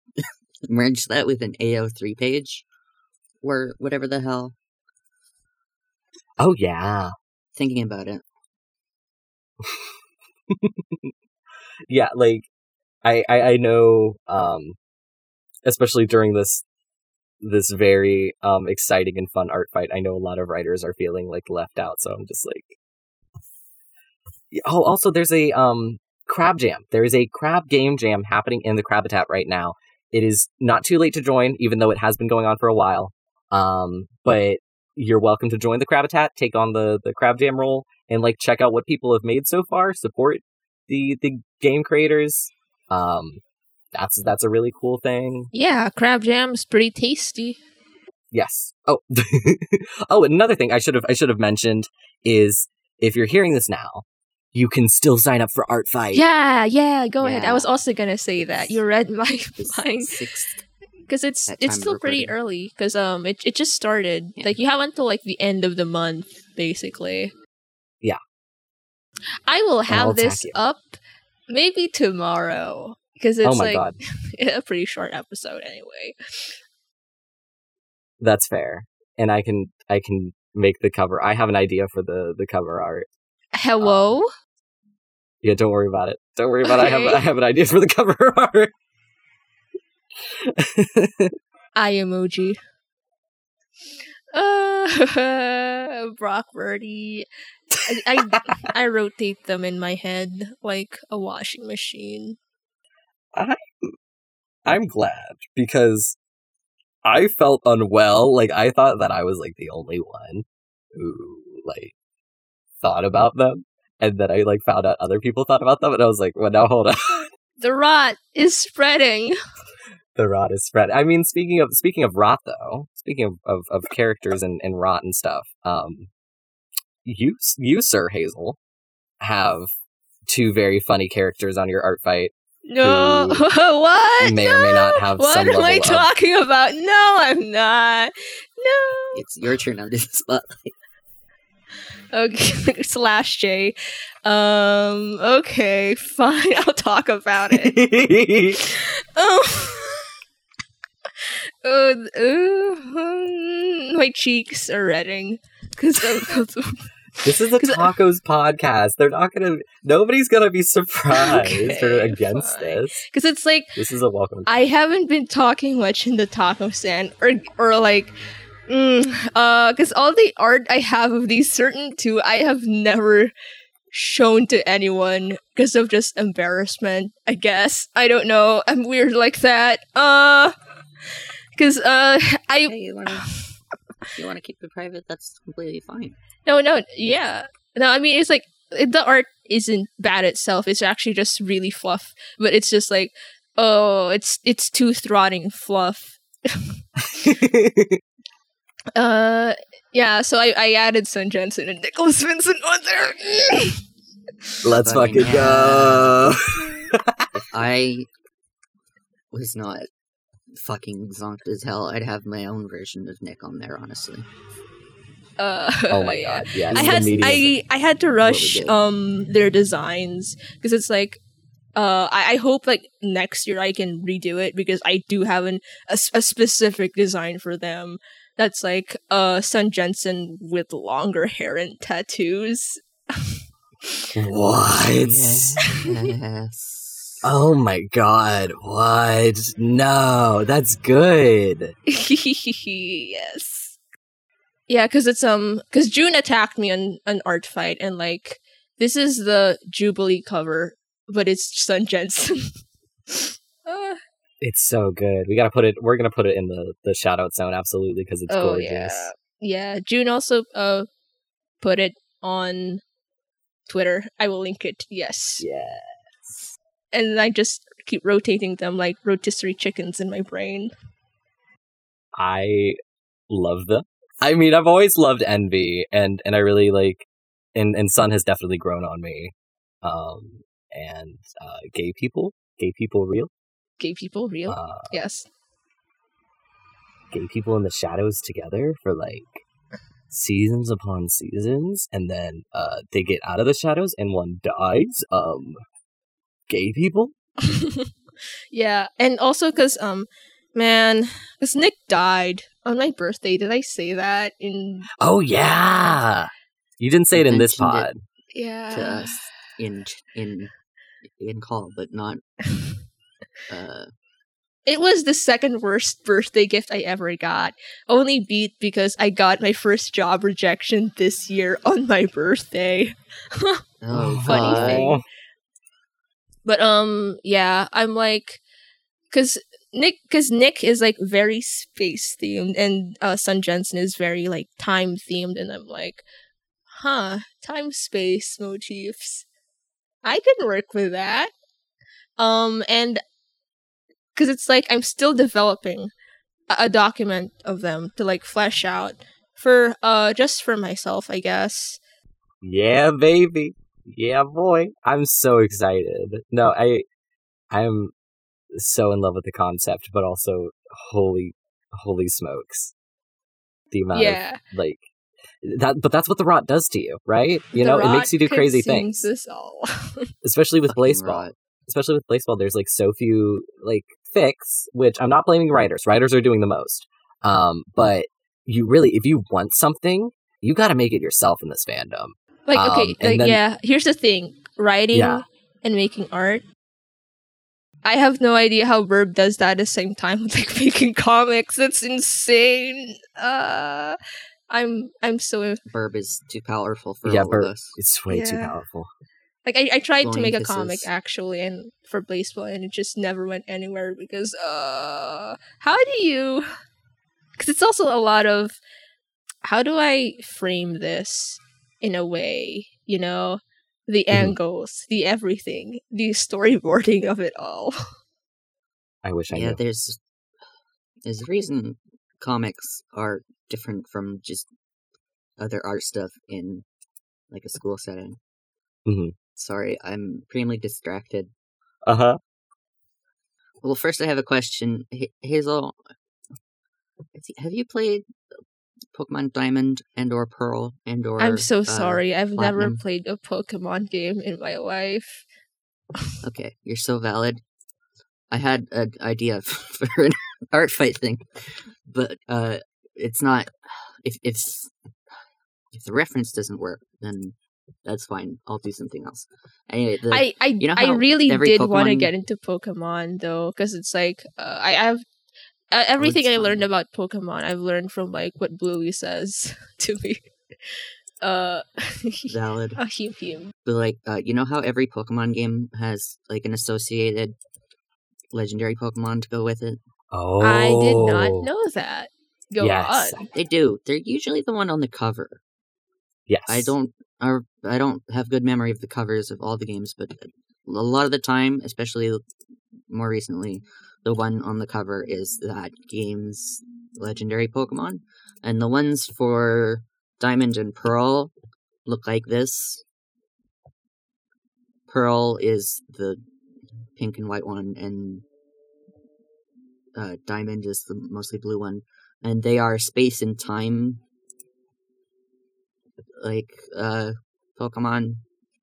merge that with an AO3 page, or whatever the hell. Oh yeah. Thinking about it, yeah, like I, I I know um especially during this this very um exciting and fun art fight, I know a lot of writers are feeling like left out, so I'm just like Oh, also there's a um crab jam. There is a crab game jam happening in the Crabitat right now. It is not too late to join, even though it has been going on for a while. Um, but you're welcome to join the Crabitat, take on the the crab jam role, and like check out what people have made so far. Support the the game creators. Um, that's that's a really cool thing. Yeah, crab jam's pretty tasty. Yes. Oh, oh, another thing I should have I should have mentioned is if you're hearing this now, you can still sign up for Art Fight. Yeah, yeah, go ahead. I was also gonna say that. You read my mind because it's it's still pretty early because um it it just started. Yeah. Like you have until like the end of the month basically. Yeah. I will have this you. up maybe tomorrow because it's oh like a pretty short episode anyway. that's fair. And I can I can make the cover. I have an idea for the the cover art. Hello. Yeah, don't worry about it. Don't worry about it. I have I have an idea for the cover art. I emoji. Uh, Brockbertie. I, I I rotate them in my head like a washing machine. I I'm glad because I felt unwell. Like I thought that I was like the only one who like thought about them, and then I like found out other people thought about them, and I was like, well, now hold on. The rot is spreading. the rot is spread. I mean, speaking of speaking of rot, though, speaking of, of, of characters and, and rot and stuff, um, you you Sir Hazel have two very funny characters on your art fight. No, Who what? may or may not have what some am I level of- talking about? No, I'm not. No. It's your turn under the spotlight. Okay, slash J. Um. Okay, fine. I'll talk about it. Oh. Oh, oh, my cheeks are reddening because this is a tacos podcast. They're not gonna. Nobody's gonna be surprised or Okay, against fine. this. because it's like This is a welcome. I haven't been talking much in the taco stand or or like mm, uh because all the art I have of these certain two I have never shown to anyone because of just embarrassment I guess I don't know I'm weird like that uh because uh I Hey, you wanna- If you want to keep it private, that's completely fine. No, no, yeah. No, I mean it's like the art isn't bad itself. It's actually just really fluff, but it's just like oh, it's it's too throttling fluff. Uh, yeah. So I, I added Sun Jensen and Nicholas Vincent on there. Let's Fucking fucking go. If I was not fucking zonked as hell, I'd have my own version of Nick on there, honestly. Uh, oh my yeah. god, Yeah, I had. I I had to rush um their designs because it's like uh I, I hope like next year I can redo it because I do have an a, s- a specific design for them that's like uh Sun Jensen with longer hair and tattoos. What? Yes. Oh my god, what? No, that's good. yes. Yeah, because it's um because Jun attacked me on an art fight and like this is the Jubilee cover, but it's Sun Jensen. uh, It's so good. We gotta put it. We're gonna put it in the the shout out zone absolutely because it's oh gorgeous. yeah, yeah. Jun also uh put it on Twitter. I will link it. Yes, Yes. and I just keep rotating them like rotisserie chickens in my brain. I love them. I mean, I've always loved Envy, and and I really like, and and Sun has definitely grown on me. Um, and uh, gay people, gay people, real. Gay people, real. Uh, yes. gay people in the shadows together for like seasons upon seasons, and then uh, they get out of the shadows and one dies. Um, gay people. yeah, and also because um, man, because Nick died on my birthday. Did I say that in? Oh yeah, you didn't say it in this Mentioned it. pod. Yeah. to us in in in call, but not. Uh, It was the second worst birthday gift I ever got. Only beat because I got my first job rejection this year on my birthday. oh, Funny God. thing. But um, yeah, I'm like, cause Nick, cause Nick is like very space themed, and uh, Sun Jensen is very like time themed, and I'm like, huh, time space motifs. I can work with that. Um, and because it's like I'm still developing a, a document of them to like flesh out for uh just for myself, I guess. Yeah, baby. Yeah, boy. I'm so excited. No, I, I'm so in love with the concept, but also holy, holy smokes, the amount yeah. of like that. But that's what the rot does to you, right? You The know, it makes you do crazy things, Us all. especially with Fucking Blaseball. rot. Especially with Blaseball, there's like so few like fics, which I'm not blaming writers. Writers are doing the most. Um, but you really, if you want something, you got to make it yourself in this fandom. like Um, okay, and like then- yeah. Here's the thing: writing Yeah. and making art. I have no idea how Verb does that at the same time with like making comics. That's insane. Uh, I'm I'm so Verb is too powerful for Yeah, all Burb- of us. It's way too powerful. Like I, I tried to Blowing make a kisses. comic actually and for Blaseball and it just never went anywhere because uh how do you because it's also a lot of how do I frame this in a way you know the Mhm. angles the everything the storyboarding of it all I wish I yeah, knew. there's there's a reason comics are different from just other art stuff in like a school setting. Mhm. Sorry, I'm extremely distracted. Uh huh. Well, first I have a question, Ha- Hazel. have you- played Pokemon Diamond and or Pearl and or? I'm so uh, sorry I've never played a Pokemon game in my life Okay, you're so valid. I had an idea for an art fight thing, but uh, it's not. If if if the reference doesn't work, then that's fine. I'll do something else. Anyway, the, I I, you know I really every did want to get into Pokemon though, because it's like uh, I have uh, everything it's I learned about Pokemon. I've learned from like what Bluey says to me. Uh, valid. a him him. But like, uh, you know how every Pokemon game has like an associated legendary Pokemon to go with it. Oh, I did not know that. Go Yes. on. They do. They're usually the one on the cover. Yes. I don't or I don't have good memory of the covers of all the games, but a lot of the time, especially more recently, the one on the cover is that game's legendary Pokemon, and the ones for Diamond and Pearl look like this. Pearl is the pink and white one, and uh, Diamond is the mostly blue one, and they are space and time like uh Pokemon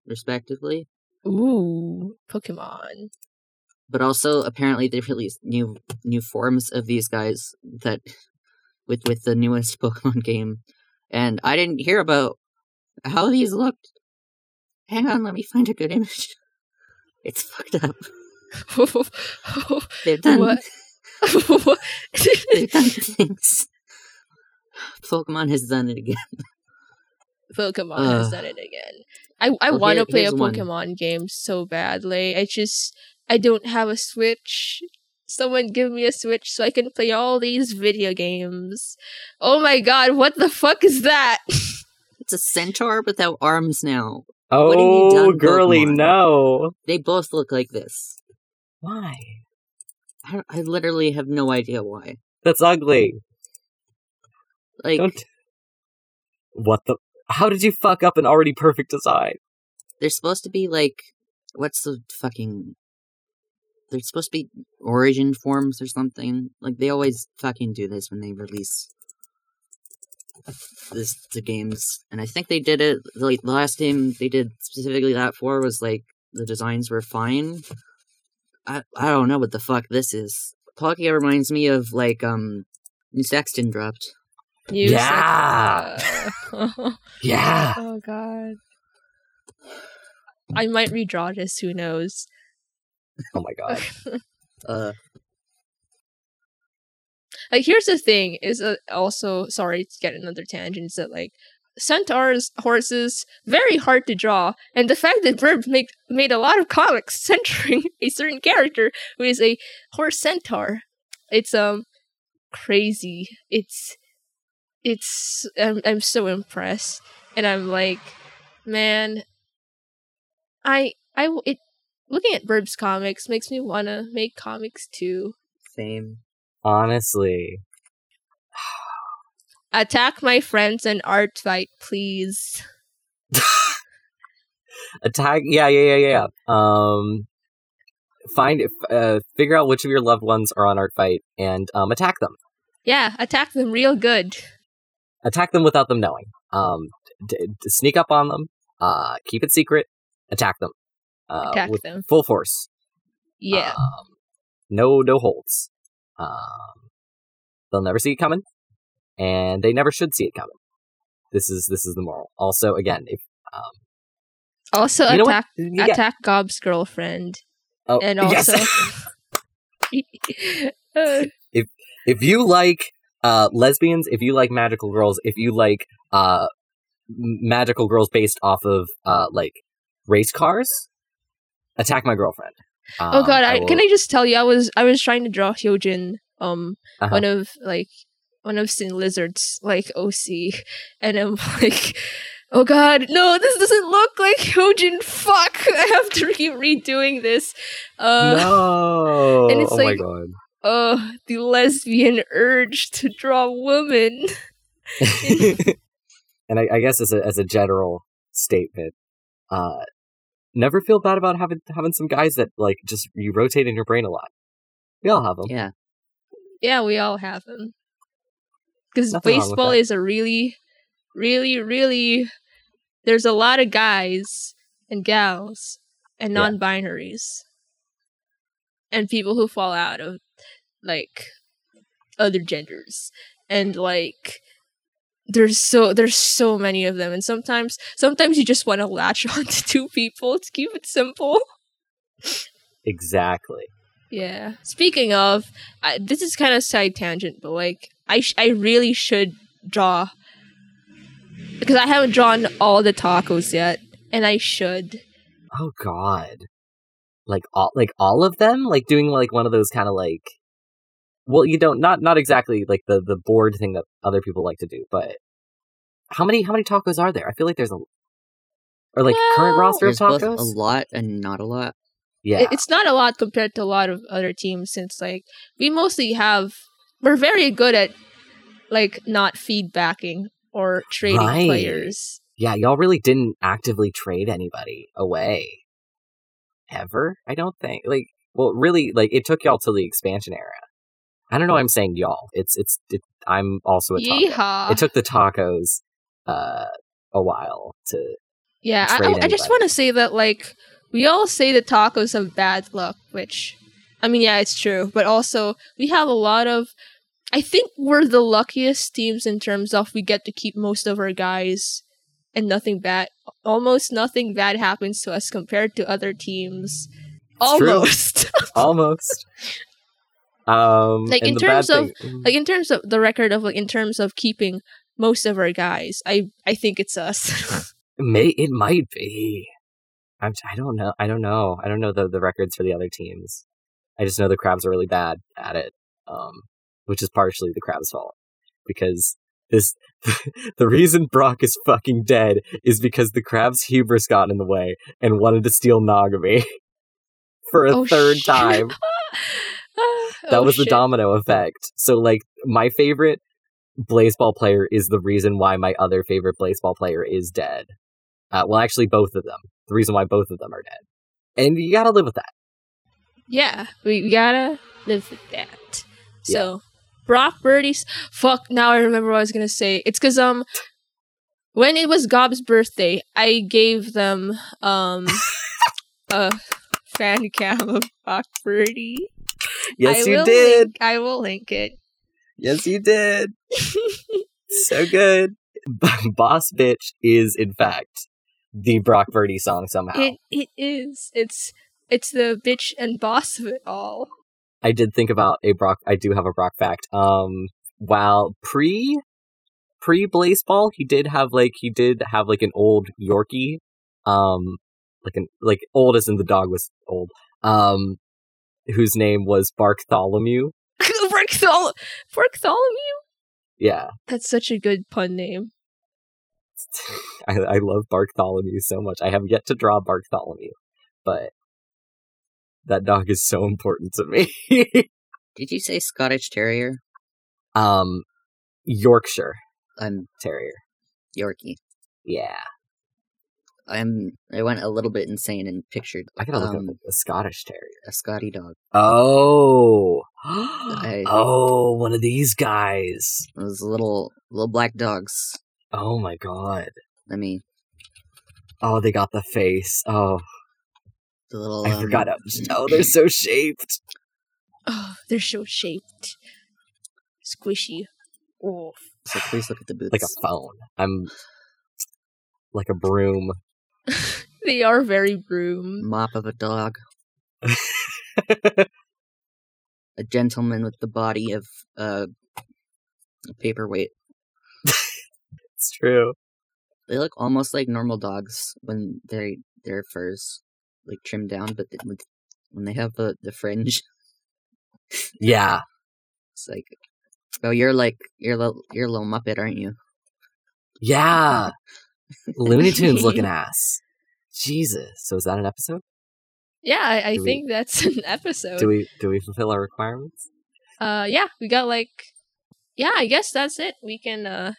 respectively. Ooh, Pokemon. But also apparently they released new new forms of these guys that with with the newest Pokemon game. And I didn't hear about how these looked. Hang on, let me find a good image. It's fucked up. They've done What? they've done things. Pokemon has done it again. Pokemon Ugh. has done it again. I I Well, want to play a here's one. Pokemon game so badly. I just I don't have a Switch. Someone give me a Switch so I can play all these video games. Oh my god, what the fuck is that? It's a centaur without arms now. oh, what have you oh, done, girly, Pokemon? no. They both look like this. Why? I, I literally have no idea why. That's ugly. Like Don't. What the? How did you fuck up an already perfect design? they're supposed to be like what's the fucking they're supposed to be origin forms or something. Like they always fucking do this when they release this the games. And I think they did it like the last game they did specifically that for was like the designs were fine. I I don't know what the fuck this is. Palkia reminds me of like um New Sexton dropped. You Yeah. Yeah. oh god. I might redraw this, who knows. Oh my god. Uh like here's the thing is uh, also sorry to get another tangent is that like centaurs horses very hard to draw and the fact that Verb make, made a lot of comics centering a certain character who is a horse centaur it's um crazy it's it's I'm, I'm so impressed and i'm like man i i it looking at Burb's comics makes me want to make comics too same. Honestly. Attack my friends and art fight, please. Attack. Yeah, yeah, yeah, yeah. Um, find, uh, figure out which of your loved ones are on Art Fight and um, attack them. Yeah, attack them real good. Attack them without them knowing. Um, d- d- sneak up on them. Uh, keep it secret. Attack them. Uh, Attack with them. full force. Yeah. Um, no, no holds. Um, they'll never see it coming, and they never should see it coming. This is this is the moral. Also, again, if um, also you know attack Yeah. attack Gob's girlfriend. Oh, and yes. also Uh, if you like uh, lesbians, if you like magical girls, if you like uh, magical girls based off of uh, like race cars, attack my girlfriend. oh Um, god, I, will- can I just tell you I was I was trying to draw Hyojin, um Uh-huh. one of like one of Sin Lizard's like OC and I'm like Oh god, no, this doesn't look like Hyojin. Fuck, I have to keep redoing this. Uh, no, and it's oh like- my god. Uh, the lesbian urge to draw women. and I, I guess as a as a general statement, uh, never feel bad about having having some guys that like just you rotate in your brain a lot. We all have them. Yeah. Yeah, we all have them. Because Nothing wrong with Blaseball is a really, really, really. There's a lot of guys and gals and non binaries. And people who fall out of, like, other genders. And, like, there's so there's so many of them and sometimes sometimes you just want to latch on to two people to keep it simple Exactly. Yeah. Speaking of, I, this is kind of side tangent, but like, I sh- I really should draw because I haven't drawn all the tacos yet, and I should. Oh God. Like all like all of them? Like doing like one of those kind of like well, you don't not not exactly like the the board thing that other people like to do, but how many how many tacos are there? I feel like there's a or like current roster of There's both tacos. a lot and not a lot. yeah, It- It's not a lot compared to a lot of other teams since like we mostly have we're very good at like not feedbacking or trading Right. players. yeah, y'all really didn't actively trade anybody away ever. I don't think like well, really like it took y'all to the expansion era. I don't know. why I'm saying y'all. It's it's it, I'm also a taco. Yeehaw. It took the tacos uh a while to yeah, I, I, I just want to say that like we all say the tacos have bad luck, which I mean, yeah, it's true, but also we have a lot of. I think we're the luckiest teams in terms of we get to keep most of our guys, and nothing bad, almost nothing bad happens to us compared to other teams. It's. Almost. almost. Um, Like, in terms of- thing- like in terms of the record of like in terms of keeping most of our guys i i think it's us It may it might be. I'm, I don't know. I don't know. I don't know the, the records for the other teams. I just know the crabs are really bad at it, um, which is partially the crabs' fault because this the reason Brock is fucking dead is because the crabs' hubris got in the way and wanted to steal Nagomi for a Oh, third shit. time. That Oh, was the domino effect. So like my favorite Blaseball player is the reason why my other favorite Blaseball player is dead. Uh, well, actually, both of them. The reason why both of them are dead, and you gotta live with that. yeah we, gotta live with that so Brockberties fuck now i remember what i was gonna say it's because um when it was gob's birthday i gave them um a fan cam of brock birdie Yes, I you did. link- i will link it Yes, you did. so good. Boss bitch is in fact the Brockbertie song somehow. It it is. It's it's the bitch and boss of it all. I did think about a Brock. I do have a Brock fact. Um, while pre pre Blaseball, he did have like he did have like an old Yorkie, um, like an like old as in the dog was old. Um, whose name was Bartholomew. Barthol- Bartholomew. Yeah, That's such a good pun name. I I love Bartholomew so much. I have yet to draw Bartholomew, but that dog is so important to me. Did you say Scottish Terrier? um, Yorkshire I'm Terrier. Yorkie. Yeah, I'm. I went a little bit insane and pictured I gotta look um, up a Scottish Terrier. a Scotty dog. Oh, I- oh, one of these guys. Those little little black dogs. Oh my god. Let me. Oh, they got the face. Oh, The little. I um, forgot. How, oh, they're so shaped. Oh, they're so shaped, squishy. Oh, So please look at the boots. Like a phone. I'm like a broom. they are very broom. mop of a dog. A gentleman with the body of uh, a paperweight. It's true. They look almost like normal dogs when they their furs like trimmed down, but with, when they have the the fringe, Yeah. it's like, oh, you're like you're a little, you're a little muppet, aren't you? Yeah. Looney Tunes looking ass. Jesus. So is that an episode? Yeah, I, I we- think that's an episode. Do we do we fulfill our requirements? uh, yeah, we got like, yeah, I guess that's it. We can, uh,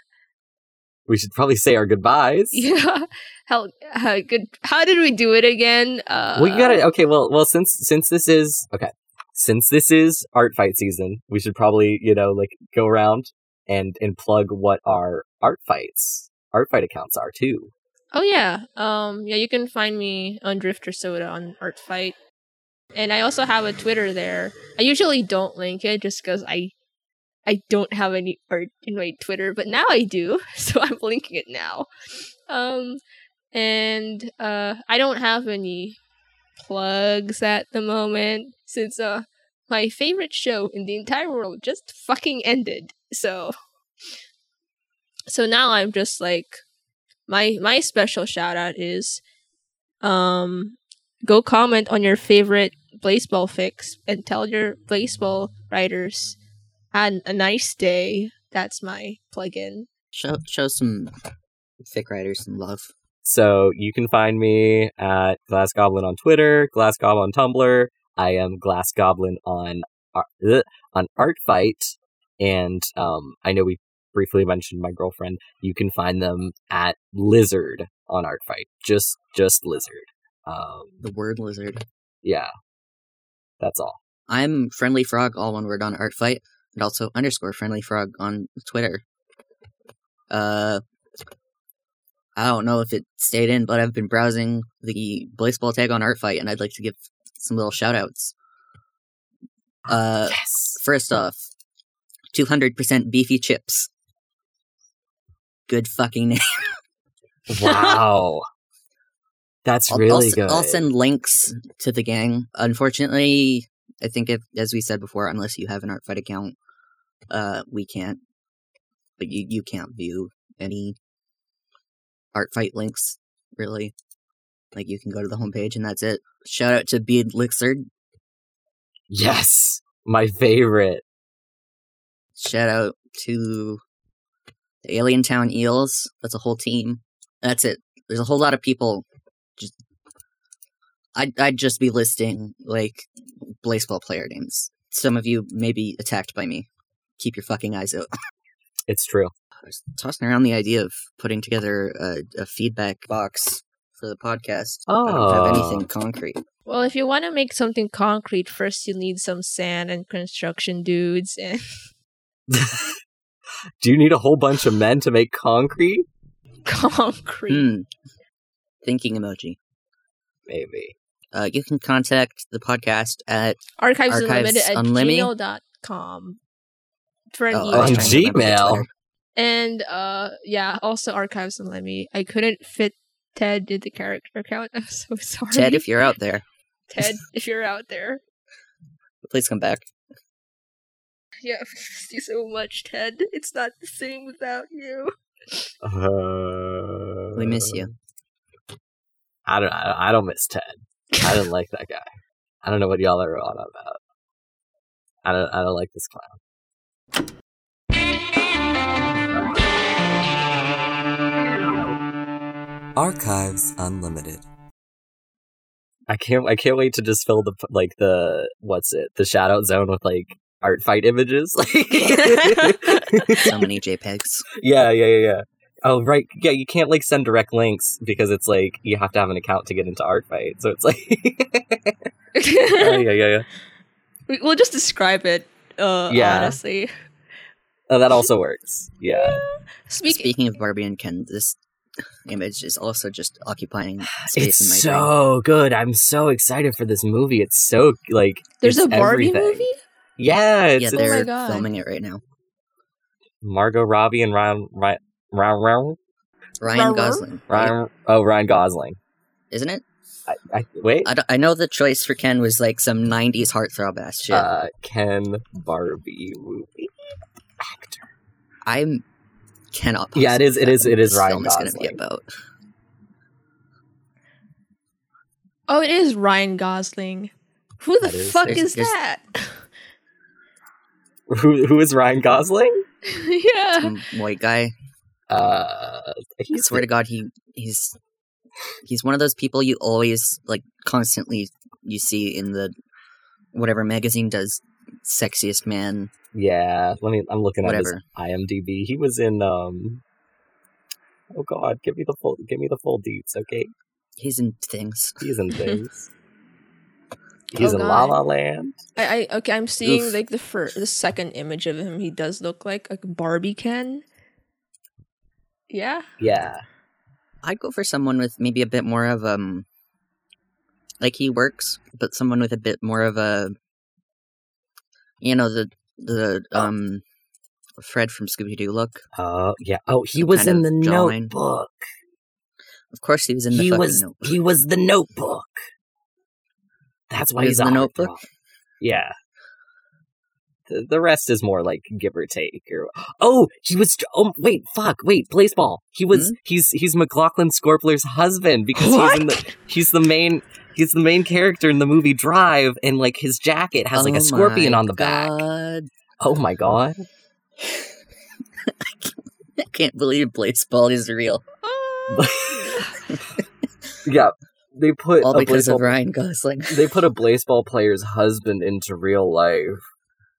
We should probably say our goodbyes. yeah, how, how good, how did we do it again? Uh, we got it. okay well well since since this is okay since this is art fight season we should probably you know like go around and and plug what our art fights art fight accounts are too Oh yeah. Um yeah, you can find me on Drifter Soda on Art Fight, And I also have a Twitter there. I usually don't link it just cuz I I don't have any art in my Twitter, but now I do, so I'm linking it now. Um and uh I don't have any plugs at the moment since uh my favorite show in the entire world just fucking ended. So so now I'm just like my my special shout out is um go comment on your favorite Blaseball fics and tell your Blaseball writers had a nice day. That's my plug-in. Show show some fic writers some love. So you can find me at Glass Goblin on Twitter, Glass Goblin on Tumblr. I am Glass Goblin on ugh, on Artfight, and um, I know we briefly mentioned my girlfriend. You can find them at Lizard on Artfight. Just just Lizard. Um, The word lizard. yeah, that's all. I'm friendly frog, all one word on Artfight, and also underscore friendly frog on Twitter. Uh, I don't know if it stayed in, but I've been browsing the Blaseball tag on Artfight, and I'd like to give some little shout outs. Uh, Yes. first off, 200% beefy chips. Good fucking name. Wow. That's I'll, really I'll, good. I'll send links to the gang. Unfortunately, I think if, as we said before, unless you have an Artfight account, uh, we can't. But you you can't view any Artfight links really. Like you can go to the homepage and that's it. Shout out to Bead Lixard. Yes, my favorite. Shout out to the Alien Town Eels. That's a whole team. That's it. There's a whole lot of people. Just I'd I'd just be listing like Blaseball player names. Some of you may be attacked by me. Keep your fucking eyes out. It's true. I was tossing around the idea of putting together a, a feedback box for the podcast. Oh. I don't have Oh. anything concrete. Well, if you want to make something concrete, first you need some sand and construction dudes and Do you need a whole bunch of men to make concrete? concrete. Hmm. Thinking emoji. Maybe. Uh, you can contact the podcast at Archives, Archives Unlimited at Unlimited? gmail.com for an oh, email. On trying to remember the Gmail? And uh yeah, also Archives Unlimited. I couldn't fit Ted in the character account. I'm so sorry. Ted, if you're out there, Ted, if you're out there. please come back. Yeah, I miss you so much, Ted. It's not the same without you. Uh, We miss you. I don't. I, I don't miss Ted. I didn't like that guy. I don't know what y'all are on about. I don't. I don't like this clown. Archives Unlimited. I can't. I can't wait to just fill the like the what's it the shout out zone with like art fight images. Like so many JPEGs. yeah, yeah, yeah, yeah. Oh right, yeah. You can't like send direct links because it's like you have to have an account to get into art fight. So it's like, yeah, yeah, yeah, yeah. We- we'll just describe it. Uh, Yeah. honestly. Oh, that also works. Yeah, Speak- Speaking of Barbie and Ken, this image is also just occupying space in my it's brain. so good. I'm so excited for this movie. It's so like There's a Barbie everything. movie? Yeah, it's, Yeah, it's Oh they're God. filming it right now. Margot Robbie and Ryan Ryan Ryan Ryan Ryan? Gosling. Ryan. Oh, Ryan Gosling. isn't it? I, I wait. I, I know the choice for Ken was like some '90s heartthrob ass shit. Uh, Ken Barbie movie actor. I cannot. Yeah, it is. It is. It is fathom Ryan what this film is gonna be Gosling. about. Oh, it is Ryan Gosling. Who the That is- fuck there's- is there's- that? Who who is Ryan Gosling? yeah. Some white guy. Uh, I he's swear to God, he he's he's one of those people you always like constantly you see in the whatever magazine does sexiest man yeah. Let me. I'm looking at his IMDb. He was in um. Oh God, give me the full. Give me the full deets, okay? He's in things. He's in things. He's Oh, in God. La La Land. I, I okay, I'm seeing Oof. like the first the second image of him. He does look like a Barbie Ken. Yeah. Yeah. I'd go for someone with maybe a bit more of um like he works, but someone with a bit more of a you know the the um Fred from Scooby Doo look. Oh yeah. Oh, he Some was in the jawline. Notebook. Of course, he was in the he fucking was Notebook. he was the Notebook. That's why he's in a. Notebook? Yeah. The, the rest is more like give or take. Or oh, he was. Oh wait, fuck, wait, Blaseball. He was. Hmm? He's he's McLaughlin Scorpler's husband because he's in the he's the main he's the main character in the movie Drive, and like his jacket has like Oh a scorpion on the back. Oh my god. I can't believe Blaseball is real. Yeah, they put All a because of Ryan Gosling. they put a Blaseball player's husband into real life.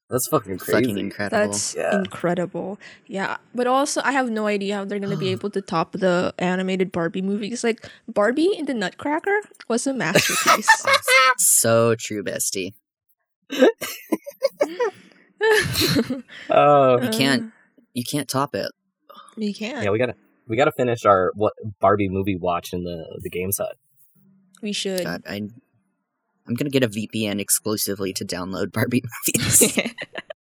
That's fucking crazy. Fucking incredible. That's Yeah. incredible. Yeah, but also I have no idea how they're gonna be able to top the animated Barbie movies. Like Barbie in the Nutcracker was a masterpiece. so true, bestie. Oh, You can't- You can't top it. You can't. yeah, we gotta we gotta finish our what Barbie movie watch in the the games hut. We should. God, I, I'm gonna get a VPN exclusively to download Barbie movies.